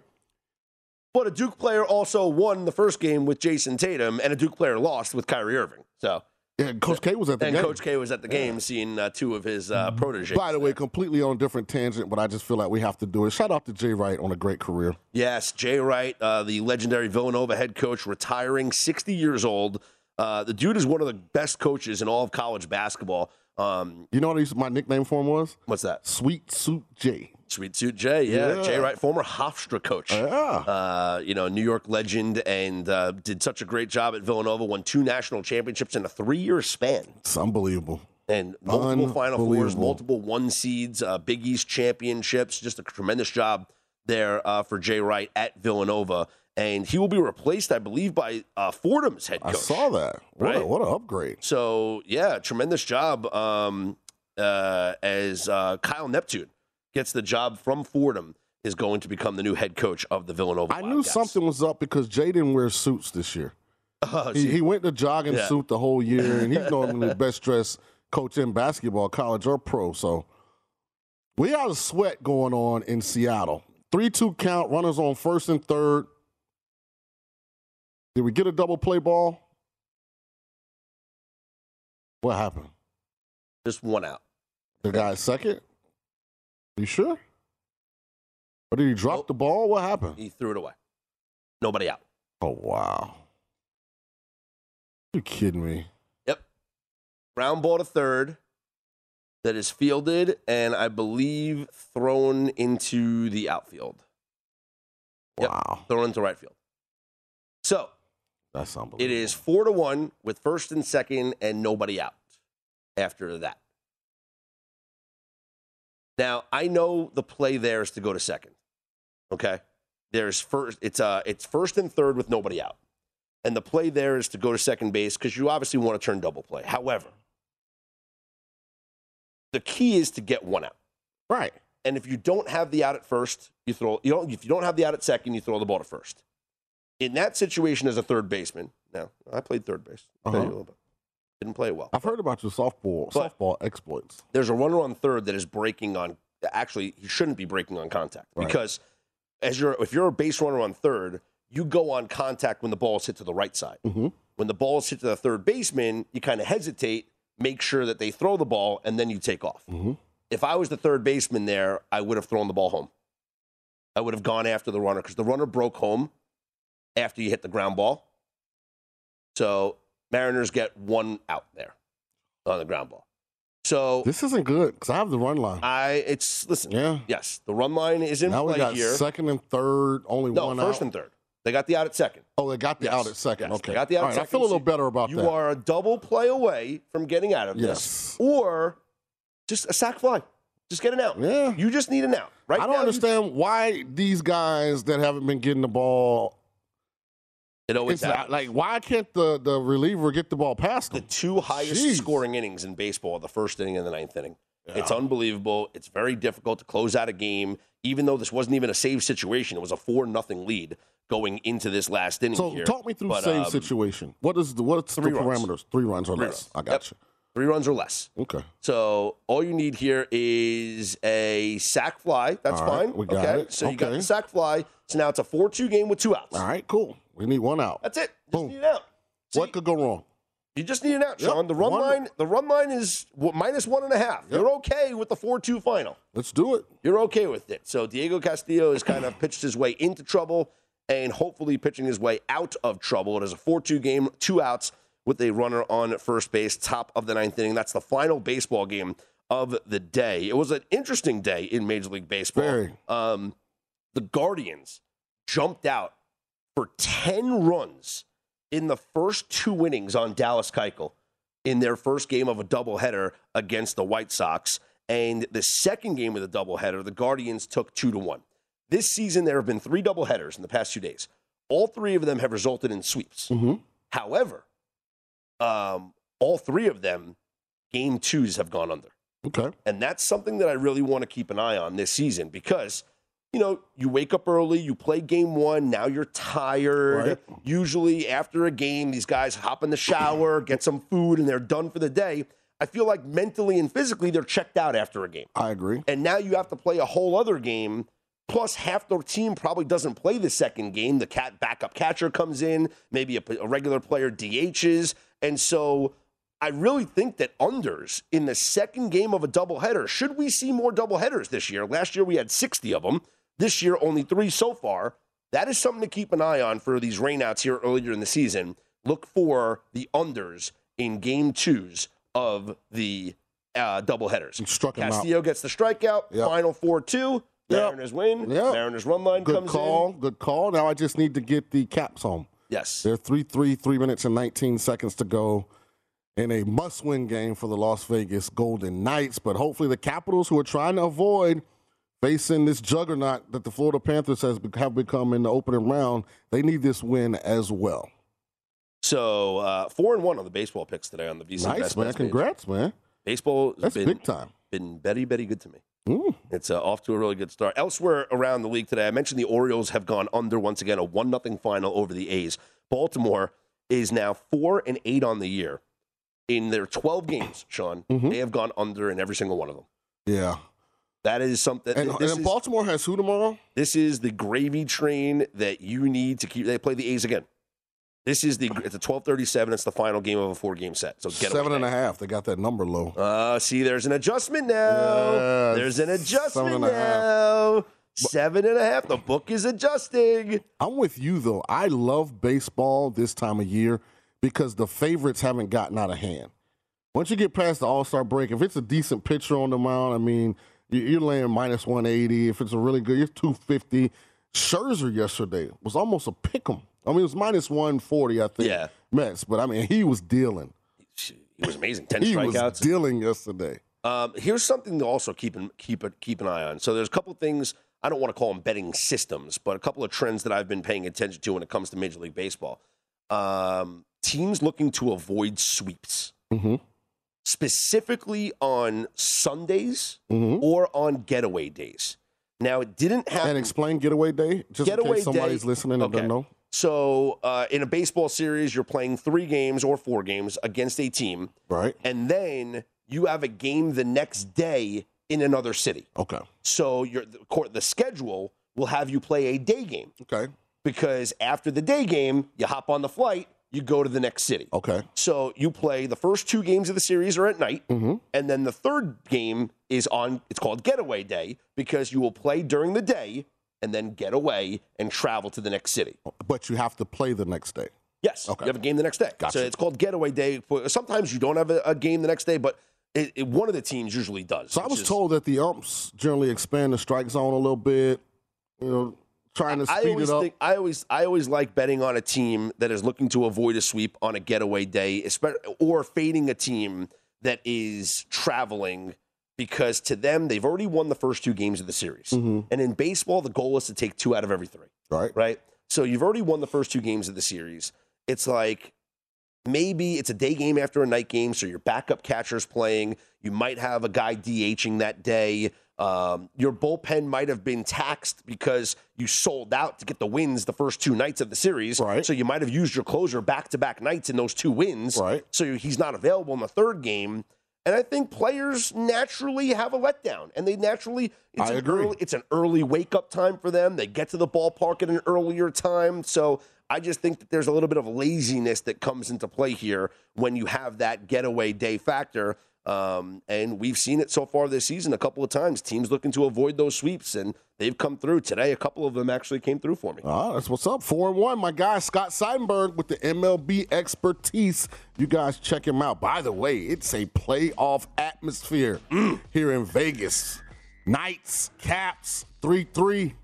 Speaker 4: But a Duke player also won the first game with Jayson Tatum, and a Duke player lost with Kyrie Irving. So,
Speaker 5: Yeah, Coach K was at the game.
Speaker 4: and
Speaker 5: game.
Speaker 4: Coach K was at the game seeing uh, two of his uh, proteges.
Speaker 5: By the way, completely on a different tangent, but I just feel like we have to do it. Shout out to Jay Wright on a great career.
Speaker 4: Yes, Jay Wright, uh, the legendary Villanova head coach, retiring, 60 years old. Uh, the dude is one of the best coaches in all of college basketball. Um,
Speaker 5: You know what my nickname for him was?
Speaker 4: what's that?
Speaker 5: Sweet Suit J.
Speaker 4: Sweet Suit Jay, yeah.
Speaker 5: Yeah.
Speaker 4: Jay Wright, former Hofstra coach.
Speaker 5: Yeah.
Speaker 4: Uh, you know, New York legend, and uh, did such a great job at Villanova. Won two national championships in a three-year span,
Speaker 5: It's unbelievable.
Speaker 4: and multiple Final Fours, multiple one seeds, uh, Big East championships. Just a tremendous job there uh, for Jay Wright at Villanova, and he will be replaced, I believe, by uh, Fordham's head coach.
Speaker 5: I saw that. What, a, what an upgrade.
Speaker 4: So yeah, tremendous job um, uh, as uh, Kyle Neptune gets the job from Fordham is going to become the new head coach of the Villanova.
Speaker 5: I knew something was up because Jay didn't wear suits this year.
Speaker 4: Oh,
Speaker 5: He, he went to jogging
Speaker 4: Yeah.
Speaker 5: suit the whole year, and he's normally the best dressed coach in basketball, college or pro. So we got a sweat going on in Seattle. 3 2 count, runners on first and third. Did we get a double play ball? What happened?
Speaker 4: Just one out.
Speaker 5: The guy second? You sure? But did he drop the ball? What happened?
Speaker 4: He threw it away. Nobody out.
Speaker 5: Oh wow. You kidding me?
Speaker 4: Yep. Ground ball to third that is fielded and I believe thrown into the outfield. Yep.
Speaker 5: Wow.
Speaker 4: Thrown into right field. So
Speaker 5: That's unbelievable.
Speaker 4: it is four to one with first and second and nobody out after that. Now I know the play there is to go to second. Okay. There's first it's uh it's first and third with nobody out. And the play there is to go to second base because you obviously want to turn double play. However, the key is to get one out.
Speaker 5: Right.
Speaker 4: And if you don't have the out at first, you throw you don't if you don't have the out at second, you throw the ball to first. In that situation as a third baseman, now I played third base. I'll tell you a
Speaker 5: Uh-huh.
Speaker 4: Didn't play it well.
Speaker 5: I've heard about your softball
Speaker 4: But-
Speaker 5: softball exploits.
Speaker 4: There's a runner on third that is breaking on actually he shouldn't be breaking on contact
Speaker 5: Right.
Speaker 4: because as you're if you're a base runner on third, you go on contact when the ball is hit to the right side.
Speaker 5: Mm-hmm.
Speaker 4: When the ball is hit to the third baseman, you kind of hesitate, make sure that they throw the ball, and then you take off.
Speaker 5: Mm-hmm.
Speaker 4: If I was the third baseman there, I would have thrown the ball home. I would have gone after the runner because the runner broke home after you hit the ground ball. So Mariners get one out there on the ground ball. So
Speaker 5: This isn't good because I have the run line.
Speaker 4: I it's listen.
Speaker 5: Yeah.
Speaker 4: Yes, the run line is in
Speaker 5: now we got
Speaker 4: here.
Speaker 5: second and third, only
Speaker 4: no,
Speaker 5: one
Speaker 4: first
Speaker 5: out.
Speaker 4: and third. They got the out at second.
Speaker 5: Oh, they got the
Speaker 4: Yes.
Speaker 5: out at second.
Speaker 4: Yes,
Speaker 5: okay.
Speaker 4: they got the out
Speaker 5: right, I feel a little better about
Speaker 4: you
Speaker 5: that.
Speaker 4: You are a double play away from getting out of
Speaker 5: Yes.
Speaker 4: this, or just a sack fly. Just get an out.
Speaker 5: Yeah.
Speaker 4: You just need an out. Right
Speaker 5: I don't
Speaker 4: now, you-
Speaker 5: understand why these guys that haven't been getting the ball.
Speaker 4: It always
Speaker 5: it's not- like why can't the, the reliever get the ball past
Speaker 4: the two highest
Speaker 5: Jeez.
Speaker 4: scoring innings in baseball, the first inning and the ninth inning. It's unbelievable. It's very difficult to close out a game, even though this wasn't even a save situation. It was a four nothing lead going into this last inning.
Speaker 5: So
Speaker 4: here.
Speaker 5: talk me through
Speaker 4: But,
Speaker 5: same
Speaker 4: um,
Speaker 5: situation. What is the what's the
Speaker 4: three runs.
Speaker 5: parameters? Three runs or
Speaker 4: Three
Speaker 5: less.
Speaker 4: runs.
Speaker 5: I got
Speaker 4: Yep.
Speaker 5: you.
Speaker 4: Three runs or less.
Speaker 5: Okay.
Speaker 4: So all you need here is a sack fly. That's
Speaker 5: right,
Speaker 4: fine.
Speaker 5: we got
Speaker 4: okay.
Speaker 5: it.
Speaker 4: So you got
Speaker 5: Okay.
Speaker 4: the sack fly. So now it's a four-two game with two outs.
Speaker 5: All right, cool. We need one out.
Speaker 4: That's it. Just
Speaker 5: Boom.
Speaker 4: need an out.
Speaker 5: what could go wrong?
Speaker 4: You just need an out,
Speaker 5: Yep.
Speaker 4: Sean. The run
Speaker 5: One-
Speaker 4: line. The run line is minus one and a half. You're okay with the four-two final.
Speaker 5: Let's do it.
Speaker 4: You're okay with it. So Diego Castillo has kind of pitched his way into trouble and hopefully pitching his way out of trouble. It is a 4-2 game, two outs with a runner on first base, top of the ninth inning. That's the final baseball game of the day. It was an interesting day in Major League Baseball.
Speaker 5: Very.
Speaker 4: Um, the Guardians jumped out for 10 runs in the first two innings on Dallas Keuchel in their first game of a doubleheader against the White Sox. And the second game of the doubleheader, the Guardians took two to one. This season, there have been three doubleheaders in the past two days. All three of them have resulted in sweeps.
Speaker 5: Mm-hmm.
Speaker 4: However, um, all three of them, game twos have gone under.
Speaker 5: Okay.
Speaker 4: And that's something that I really want to keep an eye on this season because, you know, you wake up early, you play game one, now you're tired.
Speaker 5: Right.
Speaker 4: Usually after a game, these guys hop in the shower, get some food, and they're done for the day. I feel like mentally and physically they're checked out after a game.
Speaker 5: I agree.
Speaker 4: And now you have to play a whole other game. Plus, half the team probably doesn't play the second game. The cat backup catcher comes in, maybe a, a regular player DHs. And so I really think that unders in the second game of a doubleheader, should we see more doubleheaders this year? Last year we had 60 of them. This year, only three so far. That is something to keep an eye on for these rainouts here earlier in the season. Look for the unders in game twos of the uh, doubleheaders.
Speaker 5: Struck.
Speaker 4: Castillo gets the strikeout.
Speaker 5: Yep.
Speaker 4: Final 4 2.
Speaker 5: Yep.
Speaker 4: Mariners win.
Speaker 5: Yep.
Speaker 4: Mariners run line
Speaker 5: Good
Speaker 4: comes
Speaker 5: call.
Speaker 4: in.
Speaker 5: Good call. Now I just need to get the caps home.
Speaker 4: Yes.
Speaker 5: They're 3 3, 3 minutes and 19 seconds to go in a must win game for the Las Vegas Golden Knights. But hopefully, the Capitals, who are trying to avoid facing this juggernaut that the Florida Panthers has have become in the opening round, they need this win as well.
Speaker 4: So uh, 4 and 1 on the baseball picks today on the VC
Speaker 5: Nice,
Speaker 4: Best
Speaker 5: man.
Speaker 4: Page.
Speaker 5: Congrats, man.
Speaker 4: Baseball has
Speaker 5: That's
Speaker 4: been,
Speaker 5: big time.
Speaker 4: been very, very good to me.
Speaker 5: Mm.
Speaker 4: It's uh, off to a really good start. Elsewhere around the league today, I mentioned the Orioles have gone under once again, a one nothing final over the A's. Baltimore is now four and eight on the year. In their twelve games, Sean,
Speaker 5: Mhm.
Speaker 4: they have gone under in every single one of them.
Speaker 5: Yeah.
Speaker 4: That is something.
Speaker 5: And,
Speaker 4: this,
Speaker 5: and
Speaker 4: is,
Speaker 5: Baltimore has who tomorrow?
Speaker 4: this is the gravy train that you need to keep. They play the A's again. This is the. It's a twelve thirty seven. It's the final game of a four game set. So get
Speaker 5: Seven and a half. They got that number low.
Speaker 4: Uh, see, there's an adjustment now.
Speaker 5: Yeah,
Speaker 4: there's an
Speaker 5: seven
Speaker 4: adjustment
Speaker 5: and a half.
Speaker 4: now. Seven and a half. The book is adjusting.
Speaker 5: I'm with you though. I love baseball this time of year because the favorites haven't gotten out of hand. Once you get past the All Star break, if it's a decent pitcher on the mound, I mean, you're laying minus 180. If it's a really good, you're 250. Scherzer yesterday was almost a pick 'em. I mean, it was minus 140, I think.
Speaker 4: Yeah.
Speaker 5: Mets, but I mean, he was dealing.
Speaker 4: He was amazing. Ten
Speaker 5: he
Speaker 4: strikeouts.
Speaker 5: was dealing yesterday.
Speaker 4: Um, here's something to also keep an, keep a, keep an eye on. So there's a couple things I don't want to call them betting systems, but a couple of trends that I've been paying attention to when it comes to Major League Baseball. Um, teams looking to avoid sweeps,
Speaker 5: Mm-hmm.
Speaker 4: Specifically on Sundays
Speaker 5: Mm-hmm.
Speaker 4: or on getaway days. Now it didn't happen.
Speaker 5: And explain getaway day, just in
Speaker 4: Getaway
Speaker 5: case somebody's
Speaker 4: day-
Speaker 5: listening and
Speaker 4: okay.
Speaker 5: doesn't know.
Speaker 4: So uh, in a baseball series, you're playing three games or four games against a team,
Speaker 5: right?
Speaker 4: And then you have a game the next day in another city.
Speaker 5: Okay.
Speaker 4: So your the court the schedule will have you play a day game.
Speaker 5: Okay.
Speaker 4: Because after the day game, you hop on the flight, you go to the next city.
Speaker 5: Okay.
Speaker 4: So you play the first two games of the series are at night,
Speaker 5: Mm-hmm.
Speaker 4: and then the third game is on. It's called Getaway Day because you will play during the day and then get away and travel to the next city.
Speaker 5: But you have to play the next day.
Speaker 4: Yes.
Speaker 5: Okay.
Speaker 4: You have a game the next day.
Speaker 5: Gotcha.
Speaker 4: So it's called Getaway Day. Sometimes you don't have a, a game the next day, but it, it- one of the teams usually does.
Speaker 5: So I was
Speaker 4: is-
Speaker 5: told that the umps generally expand the strike zone a little bit, you know, trying to
Speaker 4: I
Speaker 5: speed
Speaker 4: always
Speaker 5: it up.
Speaker 4: think I always I always like betting on a team that is looking to avoid a sweep on a getaway day, or fading a team that is traveling because to them they've already won the first two games of the series.
Speaker 5: Mhm.
Speaker 4: And in baseball, the goal is to take two out of every three.
Speaker 5: Right.
Speaker 4: Right. So you've already won the first two games of the series. It's like maybe it's a day game after a night game, so your backup catcher's playing. You might have a guy DHing that day. Um, your bullpen might have been taxed because you sold out to get the wins the first two nights of the series. Right. So you might have used your closer back to back nights in those two wins. Right. So he's not available in the third game. And I think players naturally have a letdown, and they naturally it's
Speaker 5: I agree.
Speaker 4: Early, it's an early wake up time for them. They get to the ballpark at an earlier time, so I just think that there's a little bit of laziness that comes into play here when you have that getaway day factor. Um, and we've seen it so far this season a couple of times. Teams looking to avoid those sweeps, and they've come through today. A couple of them actually came through for me.
Speaker 5: Ah, that's what's up. Four and one. My guy Scott Seidenberg with the MLB expertise. You guys check him out. By the way, it's a playoff atmosphere here in Vegas. Knights, Caps, three three.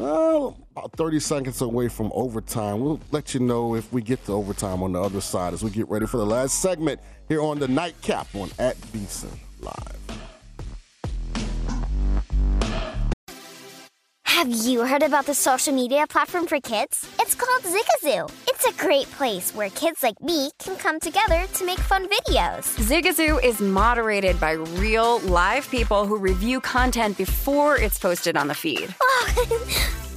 Speaker 5: Uh, about 30 seconds away from overtime. We'll let you know if we get to overtime on the other side as we get ready for the last segment here on the Nightcap on at VSIN Live.
Speaker 9: Have you heard about the social media platform for kids? It's called Zigazoo. It's a great place where kids like me can come together to make fun videos.
Speaker 10: Zigazoo is moderated by real, live people who review content before it's posted on the feed.
Speaker 9: Oh,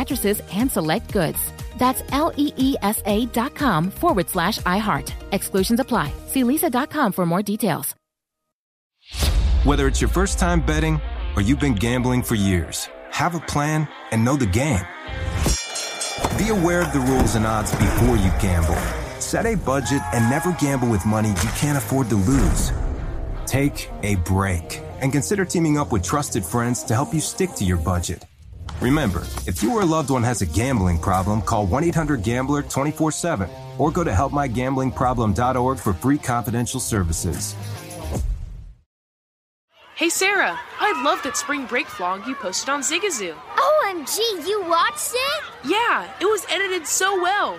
Speaker 7: mattresses and select goods. That's L E E S A dot com forward slash iHeart. Exclusions apply. See leesa.com for more details.
Speaker 3: Whether it's your first time betting or you've been gambling for years, have a plan and know the game. Be aware of the rules and odds before you gamble. Set a budget and never gamble with money you can't afford to lose. Take a break and consider teaming up with trusted friends to help you stick to your budget. Remember, if you or a loved one has a gambling problem, call 1 800 Gambler 24 7 or go to helpmygamblingproblem.org for free confidential services.
Speaker 11: Hey Sarah, I love that spring break vlog you posted on Zigazoo.
Speaker 9: OMG, you watched it?
Speaker 11: Yeah, it was edited so well.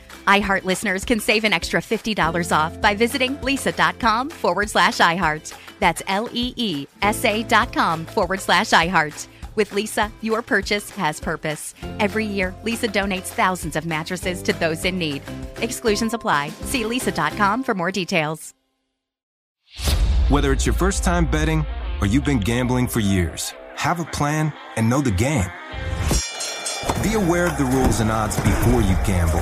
Speaker 6: iHeart listeners can save an extra $50 off by visiting leesa.com forward slash iHeart. That's L E E S A dot com forward slash iHeart. With Leesa, your purchase has purpose. Every year, Leesa donates thousands of mattresses to those in need. Exclusions apply. See leesa.com for more details.
Speaker 3: Whether it's your first time betting or you've been gambling for years, have a plan and know the game. Be aware of the rules and odds before you gamble.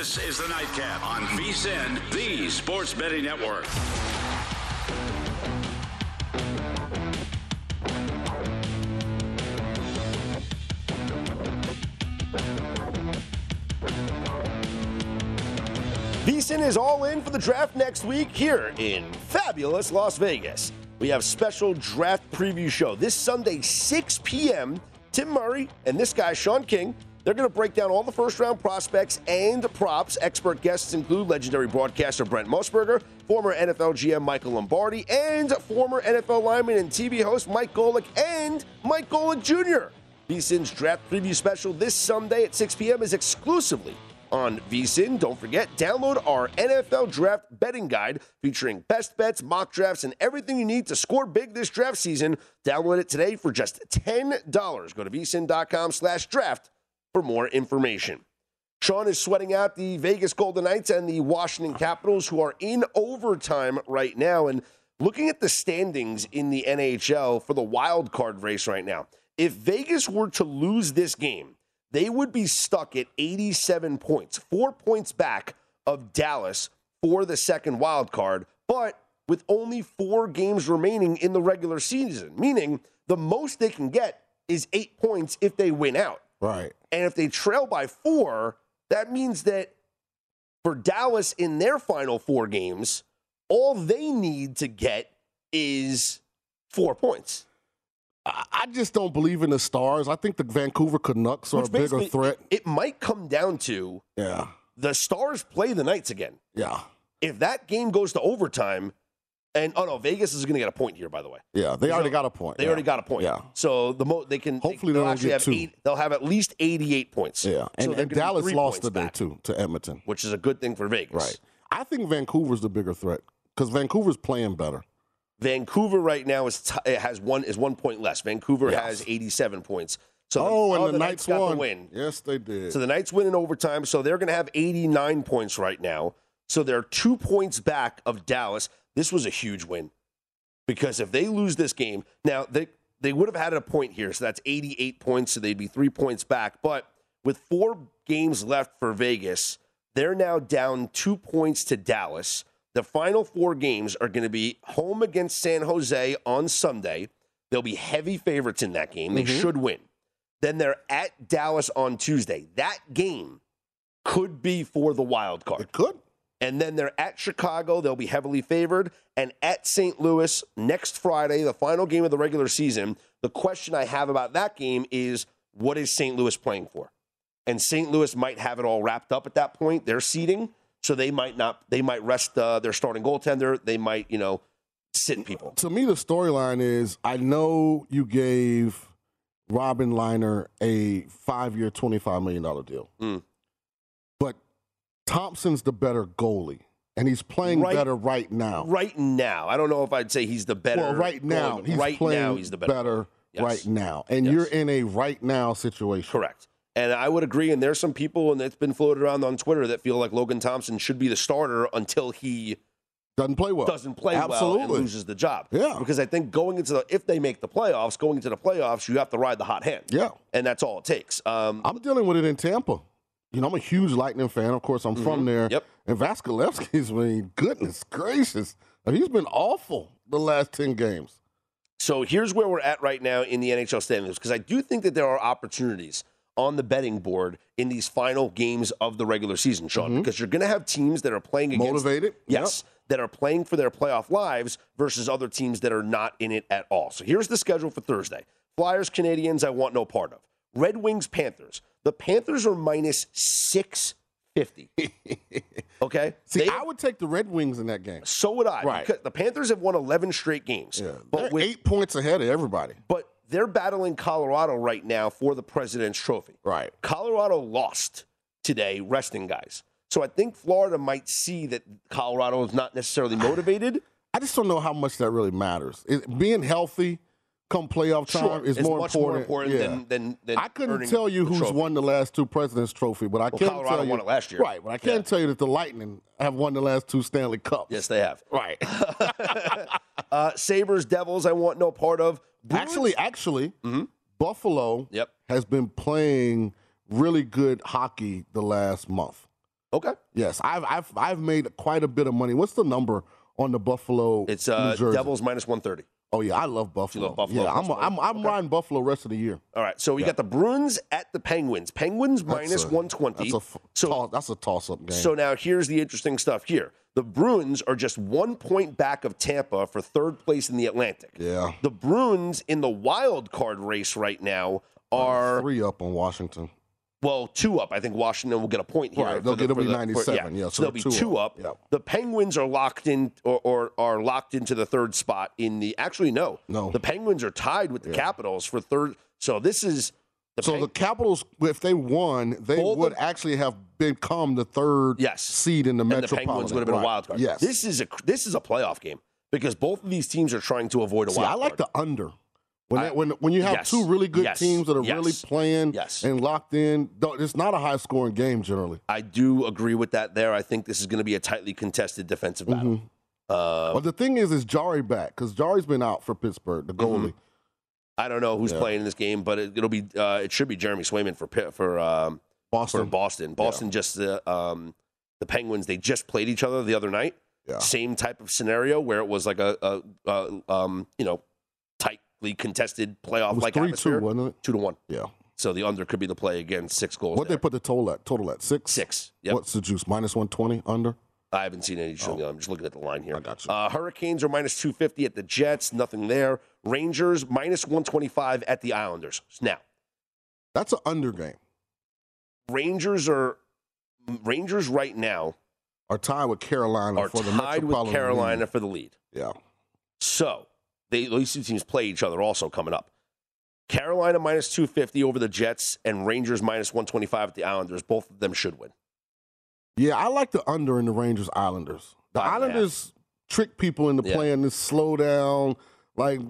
Speaker 8: This is the Nightcap on VSIN, the Sports Betting Network.
Speaker 4: VSIN is all in for the draft next week here in fabulous Las Vegas. We have special draft preview show this Sunday, 6 p.m. Tim Murray and this guy, Sean King, they're going to break down all the first round prospects and props. Expert guests include legendary broadcaster Brent Musburger, former NFL GM Michael Lombardi, and former NFL lineman and TV host Mike Golic and Mike Golic Jr. VSIN's draft preview special this Sunday at 6 p.m. is exclusively on VSIN. Don't forget, download our NFL draft betting guide featuring best bets, mock drafts, and everything you need to score big this draft season. Download it today for just $10. Go to vsin.com slash draft for more information. Sean is sweating out the Vegas Golden Knights and the Washington Capitals, who are in overtime right now. And looking at the standings in the NHL for the wild card race right now, if Vegas were to lose this game, they would be stuck at 87 points, four points back of Dallas for the second wild card, but with only four games remaining in the regular season, meaning the most they can get is eight points if they win out.
Speaker 5: Right.
Speaker 4: And if they trail by four, that means that for Dallas in their final four games, all they need to get is four points.
Speaker 5: I just don't believe in the stars. I think the Vancouver Canucks are
Speaker 4: Which
Speaker 5: a bigger threat.
Speaker 4: It might come down to
Speaker 5: Yeah.
Speaker 4: the Stars play the Knights again.
Speaker 5: Yeah.
Speaker 4: If that game goes to overtime, and oh no, Vegas is going to get a point here. By the way,
Speaker 5: Yeah. They
Speaker 4: So
Speaker 5: already got a point.
Speaker 4: they
Speaker 5: yeah.
Speaker 4: already got a point.
Speaker 5: Yeah.
Speaker 4: So the mo they can
Speaker 5: Hopefully
Speaker 4: they'll
Speaker 5: they don't
Speaker 4: actually
Speaker 5: get
Speaker 4: have
Speaker 5: two.
Speaker 4: eight. They'll have at least eighty-eight points.
Speaker 5: Yeah. And,
Speaker 4: they're
Speaker 5: and Dallas lost today,
Speaker 4: back,
Speaker 5: too, to Edmonton.
Speaker 4: which is a good thing for Vegas.
Speaker 5: Right. I think Vancouver's the bigger threat because Vancouver's playing better.
Speaker 4: Vancouver right now is t- it has one is one point less. Vancouver
Speaker 5: Yes.
Speaker 4: has eighty-seven points. So
Speaker 5: oh, and
Speaker 4: oh,
Speaker 5: the, Knights,
Speaker 4: got
Speaker 5: won.
Speaker 4: the win.
Speaker 5: Yes, they did.
Speaker 4: So the Knights win in overtime. So they're going to have 89 points right now. So they're two points back of Dallas. This was a huge win because if they lose this game, now they they would have had a point here. So that's 88 points. So they'd be three points back. But with four games left for Vegas, they're now down two points to Dallas. The final four games are going to be home against San Jose on Sunday. They'll be heavy favorites in that game. They
Speaker 5: Mhm.
Speaker 4: should win. Then they're at Dallas on Tuesday. That game could be for the wild card.
Speaker 5: It could.
Speaker 4: And then they're at Chicago. They'll be heavily favored. And at St. Louis next Friday, the final game of the regular season. The question I have about that game is what is St. Louis playing for? And St. Louis might have it all wrapped up at that point. They're seeding. So they might not, they might rest uh, their starting goaltender. They might, you know, sit people.
Speaker 5: To me, the storyline is I know you gave Robin Lehner a five year, $25 million deal.
Speaker 4: Mm.
Speaker 5: Thompson's the better goalie, and he's playing
Speaker 4: Right-
Speaker 5: better right now.
Speaker 4: Right now, I don't know if I'd say he's the better.
Speaker 5: well, right now,
Speaker 4: goalie.
Speaker 5: he's
Speaker 4: right
Speaker 5: playing
Speaker 4: now, he's the better. Yes.
Speaker 5: right now. And
Speaker 4: Yes.
Speaker 5: you're in a right now situation.
Speaker 4: Correct. And I would agree. And there's some people, and it's been floated around on Twitter, that feel like Logan Thompson should be the starter until he
Speaker 5: Doesn't play well.
Speaker 4: doesn't play well and
Speaker 5: Absolutely.
Speaker 4: loses the job.
Speaker 5: Yeah.
Speaker 4: Because I think going into the, if they make the playoffs, going into the playoffs, you have to ride the hot hand.
Speaker 5: Yeah.
Speaker 4: And that's all it takes. Um,
Speaker 5: I'm dealing with it in Tampa. You know, I'm a huge Lightning fan. Of course, I'm from
Speaker 4: Mhm.
Speaker 5: there.
Speaker 4: Yep.
Speaker 5: And Vasilevskiy's been, goodness gracious, he's been awful the last 10 games.
Speaker 4: So here's where we're at right now in the NHL standings because I do think that there are opportunities on the betting board in these final games of the regular season, Sean, because you're going to have teams that are playing against
Speaker 5: Motivated?
Speaker 4: Yes, that are playing for their playoff lives versus other teams that are not in it at all. So here's the schedule for Thursday: Flyers, Canadiens, I want no part of. Red Wings, Panthers. The Panthers are minus six fifty. okay,
Speaker 5: See,
Speaker 4: They-
Speaker 5: I would take the Red Wings in that game.
Speaker 4: so would I.
Speaker 5: Right.
Speaker 4: the Panthers have won eleven straight games, but
Speaker 5: They're
Speaker 4: with
Speaker 5: eight points ahead of everybody.
Speaker 4: but they're battling Colorado right now for the President's Trophy.
Speaker 5: Right.
Speaker 4: Colorado lost today, resting guys. So I think Florida might see that Colorado is not necessarily motivated.
Speaker 5: I just don't know how much that really matters. It, being healthy come playoff time
Speaker 4: Sure,
Speaker 5: is
Speaker 4: it's
Speaker 5: more
Speaker 4: much
Speaker 5: important.
Speaker 4: more important
Speaker 5: Yeah.
Speaker 4: than, than, than
Speaker 5: I couldn't tell you who's
Speaker 4: trophy.
Speaker 5: won the last two President's Trophy, but I
Speaker 4: Well,
Speaker 5: can
Speaker 4: Colorado
Speaker 5: tell you
Speaker 4: won it last year.
Speaker 5: Right, but I can tell you that the Lightning have won the last two Stanley Cups.
Speaker 4: Yes, they have.
Speaker 5: Right.
Speaker 4: Uh, Sabres, Devils, I want no part of. Bruins-
Speaker 5: Actually, actually,
Speaker 4: Mm-hmm.
Speaker 5: Buffalo
Speaker 4: Yep.
Speaker 5: has been playing really good hockey the last month.
Speaker 4: Okay.
Speaker 5: Yes, I've I've I've made quite a bit of money. What's the number on the Buffalo?
Speaker 4: It's uh, Devils minus 130.
Speaker 5: Oh yeah, I love Buffalo.
Speaker 4: love Buffalo
Speaker 5: Yeah, I'm
Speaker 4: plus
Speaker 5: I'm I'm riding Buffalo rest of the year.
Speaker 4: All right, so we
Speaker 5: Yeah.
Speaker 4: got the Bruins at the Penguins. Penguins minus
Speaker 5: a-
Speaker 4: 120.
Speaker 5: That's a f- toss, that's a toss up game.
Speaker 4: So now here's the interesting stuff here. The Bruins are just one point back of Tampa for third place in the Atlantic.
Speaker 5: yeah,
Speaker 4: The Bruins in the wild card race right now are
Speaker 5: three up on Washington.
Speaker 4: Well two up. I think Washington will get a point here.
Speaker 5: Right, they'll
Speaker 4: the-
Speaker 5: get- it'll be
Speaker 4: the-
Speaker 5: 97,
Speaker 4: For,
Speaker 5: yeah,
Speaker 4: so,
Speaker 5: so
Speaker 4: they'll be
Speaker 5: two
Speaker 4: two
Speaker 5: up.
Speaker 4: up. The Penguins are locked in or, or are locked into the third spot in the. Actually, no,
Speaker 5: no.
Speaker 4: The Penguins are tied with the Capitals for third. So this is the
Speaker 5: so the Capitals, if they won, they
Speaker 4: Both
Speaker 5: would
Speaker 4: of-
Speaker 5: actually have become the third
Speaker 4: Yes.
Speaker 5: seed in the
Speaker 4: and the Penguins would have been
Speaker 5: Right.
Speaker 4: a wild card.
Speaker 5: Yes.
Speaker 4: This is a this is a playoff game because both of these teams are trying to avoid a
Speaker 5: See,
Speaker 4: wild
Speaker 5: I like
Speaker 4: card.
Speaker 5: the under. When, that- when when you have
Speaker 4: yes,
Speaker 5: two really good
Speaker 4: yes,
Speaker 5: teams that are
Speaker 4: yes,
Speaker 5: really playing and locked in, it's not a high scoring game generally.
Speaker 4: I do agree with that. There, I think this is going to be a tightly contested defensive battle.
Speaker 5: Mhm.
Speaker 4: Uh,
Speaker 5: but the thing is, is Jarry back because Jarry's been out for Pittsburgh, the goalie.
Speaker 4: I don't know who's
Speaker 5: Yeah.
Speaker 4: playing in this game, but it, it'll be uh, it should be Jeremy Swayman for for um,
Speaker 5: Boston.
Speaker 4: for Boston. Boston just uh, um, the Penguins. They just played each other the other night.
Speaker 5: Yeah.
Speaker 4: Same type of scenario where it was like a, a, a um, you know contested playoff like atmosphere.
Speaker 5: two, wasn't it?
Speaker 4: Two to one.
Speaker 5: Yeah.
Speaker 4: So the under could be the play again. Six goals.
Speaker 5: What they put the total at? Total at six.
Speaker 4: Six. Yep.
Speaker 5: What's the juice? Minus one twenty under.
Speaker 4: I haven't seen any. showing. I'm just looking at the line here.
Speaker 5: Oh. I got you.
Speaker 4: Uh, Hurricanes are minus 250 at the Jets. Nothing there. Rangers minus 125 at the Islanders. Now,
Speaker 5: That's an under game.
Speaker 4: Rangers are Rangers right now
Speaker 5: Are tied with Carolina
Speaker 4: are
Speaker 5: for the
Speaker 4: tied with Carolina
Speaker 5: League.
Speaker 4: for the lead.
Speaker 5: Yeah.
Speaker 4: So they these two teams play each other also coming up. Carolina minus 250 over the Jets and Rangers minus 125 at the Islanders. Both of them should win.
Speaker 5: Yeah, I like the under in the Rangers Islanders. The
Speaker 4: Five and a half.
Speaker 5: Islanders trick people into
Speaker 4: Yeah.
Speaker 5: playing this slow down, like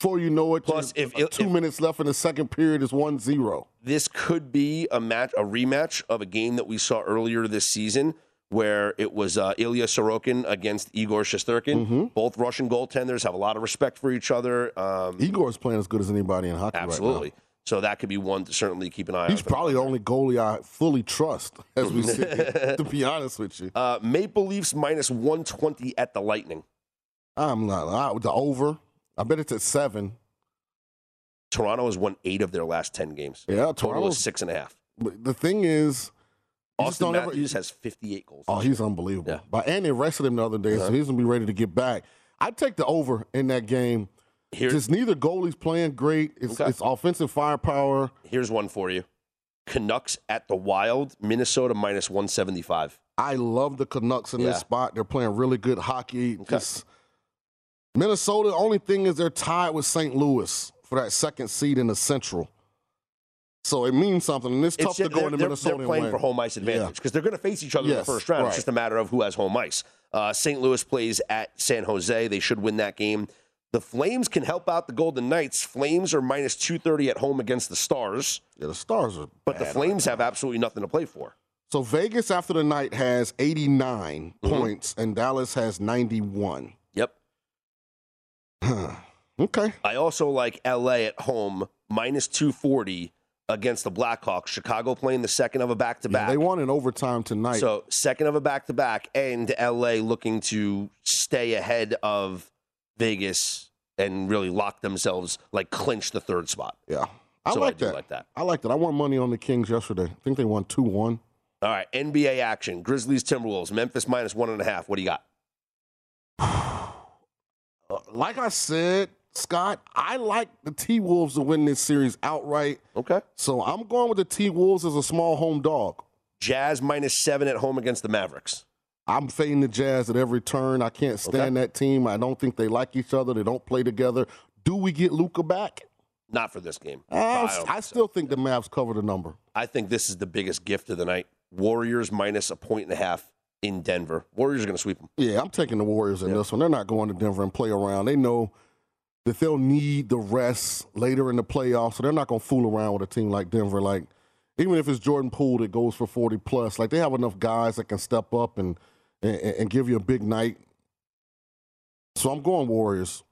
Speaker 5: before you know it,
Speaker 4: Plus, if-
Speaker 5: two
Speaker 4: if-
Speaker 5: minutes left in the second period is 1-0.
Speaker 4: this could be a match, a rematch of a game that we saw earlier this season, where it was uh, Ilya Sorokin against Igor Shesterkin.
Speaker 5: Mm-hmm.
Speaker 4: Both Russian goaltenders have a lot of respect for each other. Um,
Speaker 5: Igor's playing as good as anybody in hockey
Speaker 4: absolutely.
Speaker 5: right
Speaker 4: So that could be one to certainly keep an eye
Speaker 5: now.
Speaker 4: on.
Speaker 5: He's probably the only goalie I fully trust, as we sit here, to be honest with you.
Speaker 4: Uh, Maple Leafs minus 120 at the Lightning.
Speaker 5: I'm not. I, the over, I bet it's at seven.
Speaker 4: Toronto has won eight of their last 10 games.
Speaker 5: Yeah,
Speaker 4: Total
Speaker 5: Toronto's-
Speaker 4: is six and a half.
Speaker 5: But the thing is,
Speaker 4: Austin
Speaker 5: don't ever-
Speaker 4: Matthews has 58 goals.
Speaker 5: Oh, he's unbelievable.
Speaker 4: Yeah.
Speaker 5: But and they arrested him the other day,
Speaker 4: Uh-huh.
Speaker 5: so he's gonna be ready to get back. I'd take the over in that game.
Speaker 4: Here-
Speaker 5: Just neither goalie's playing great. It's,
Speaker 4: Okay.
Speaker 5: it's offensive firepower.
Speaker 4: Here's one for you Canucks at the Wild, Minnesota minus 175.
Speaker 5: I love the Canucks in
Speaker 4: Yeah.
Speaker 5: this spot. They're playing really good hockey. Just Minnesota. Only thing is they're tied with St. Louis for that second seed in the Central. So it means something, and it's, tough to go into Minnesota
Speaker 4: They're playing for home ice advantage because they're going to face each other in the first round.
Speaker 5: right.
Speaker 4: It's just a matter of who has home ice. Uh, St. Louis plays at San Jose. They should win that game. The Flames can help out the Golden Knights. Flames are minus 230 at home against the Stars,
Speaker 5: Yeah, the Stars are.
Speaker 4: but the Flames have absolutely nothing to play for.
Speaker 5: So Vegas after the night has 89
Speaker 4: Mhm.
Speaker 5: points, and Dallas has 91.
Speaker 4: Yep.
Speaker 5: okay.
Speaker 4: I also like LA at home minus 240 against the Blackhawks. Chicago playing the second of a back to back.
Speaker 5: they won in overtime tonight.
Speaker 4: So second of a back to back, and LA looking to stay ahead of Vegas and really lock themselves, like clinch the third spot.
Speaker 5: yeah, I
Speaker 4: So
Speaker 5: like
Speaker 4: do
Speaker 5: that.
Speaker 4: like that.
Speaker 5: I like that. I won money on the Kings yesterday. I think they won two one.
Speaker 4: All right, NBA action: Grizzlies, Timberwolves, Memphis minus one and a half. What do you got?
Speaker 5: Like I said, Scott, I like the T Wolves to win this series outright.
Speaker 4: Okay.
Speaker 5: So I'm going with the T Wolves as a small home dog.
Speaker 4: Jazz minus seven at home against the Mavericks.
Speaker 5: I'm fading the Jazz at every turn. I can't stand that team. I don't think they like each other. They don't play together. Do we get Luka back?
Speaker 4: Not for this game.
Speaker 5: Uh,
Speaker 4: I,
Speaker 5: I, still think the Mavs cover the number.
Speaker 4: I think this is the biggest gift of the night. Warriors minus a point and a half in Denver. Warriors are going to sweep them.
Speaker 5: Yeah, I'm taking the Warriors in this one. They're not going to Denver and play around. They know that they'll need the rest later in the playoffs, so they're not going to fool around with a team like Denver. Like, even if it's Jordan Poole that goes for 40 plus, like they have enough guys that can step up and and, and give you a big night. So I'm going Warriors.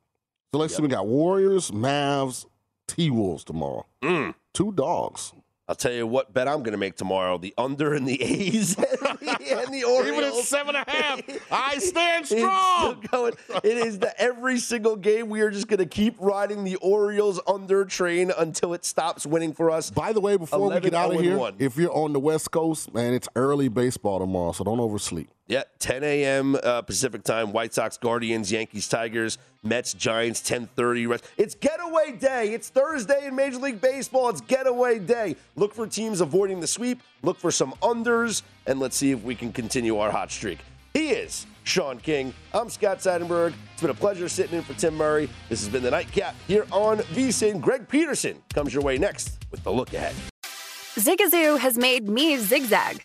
Speaker 5: So let's see, we got Warriors, Mavs, T Wolves tomorrow.
Speaker 4: Mm.
Speaker 5: Two dogs.
Speaker 4: I'll tell you what bet I'm going to make tomorrow: the under in the A's and the, and the Orioles.
Speaker 5: Even at seven and a half, I stand
Speaker 4: It's still
Speaker 5: strong.
Speaker 4: going. It is the every single game. We are just going to keep riding the Orioles under train until it stops winning for us.
Speaker 5: By the way, before we get out of here,
Speaker 4: 11-0-1.
Speaker 5: if you're on the West Coast, man, it's early baseball tomorrow, so don't oversleep.
Speaker 4: Yeah, 10 a.m. Uh, Pacific time. White Sox, Guardians, Yankees, Tigers, Mets, Giants, 10:30. Rest. It's getaway day. It's Thursday in Major League Baseball. It's getaway day. Look for teams avoiding the sweep. Look for some unders, and let's see if we can continue our hot streak. He is Sean King. I'm Scott Seidenberg. It's been a pleasure sitting in for Tim Murray. This has been the Nightcap here on VSIN. Greg Peterson comes your way next with the look ahead.
Speaker 10: Zigazoo has made me zigzag.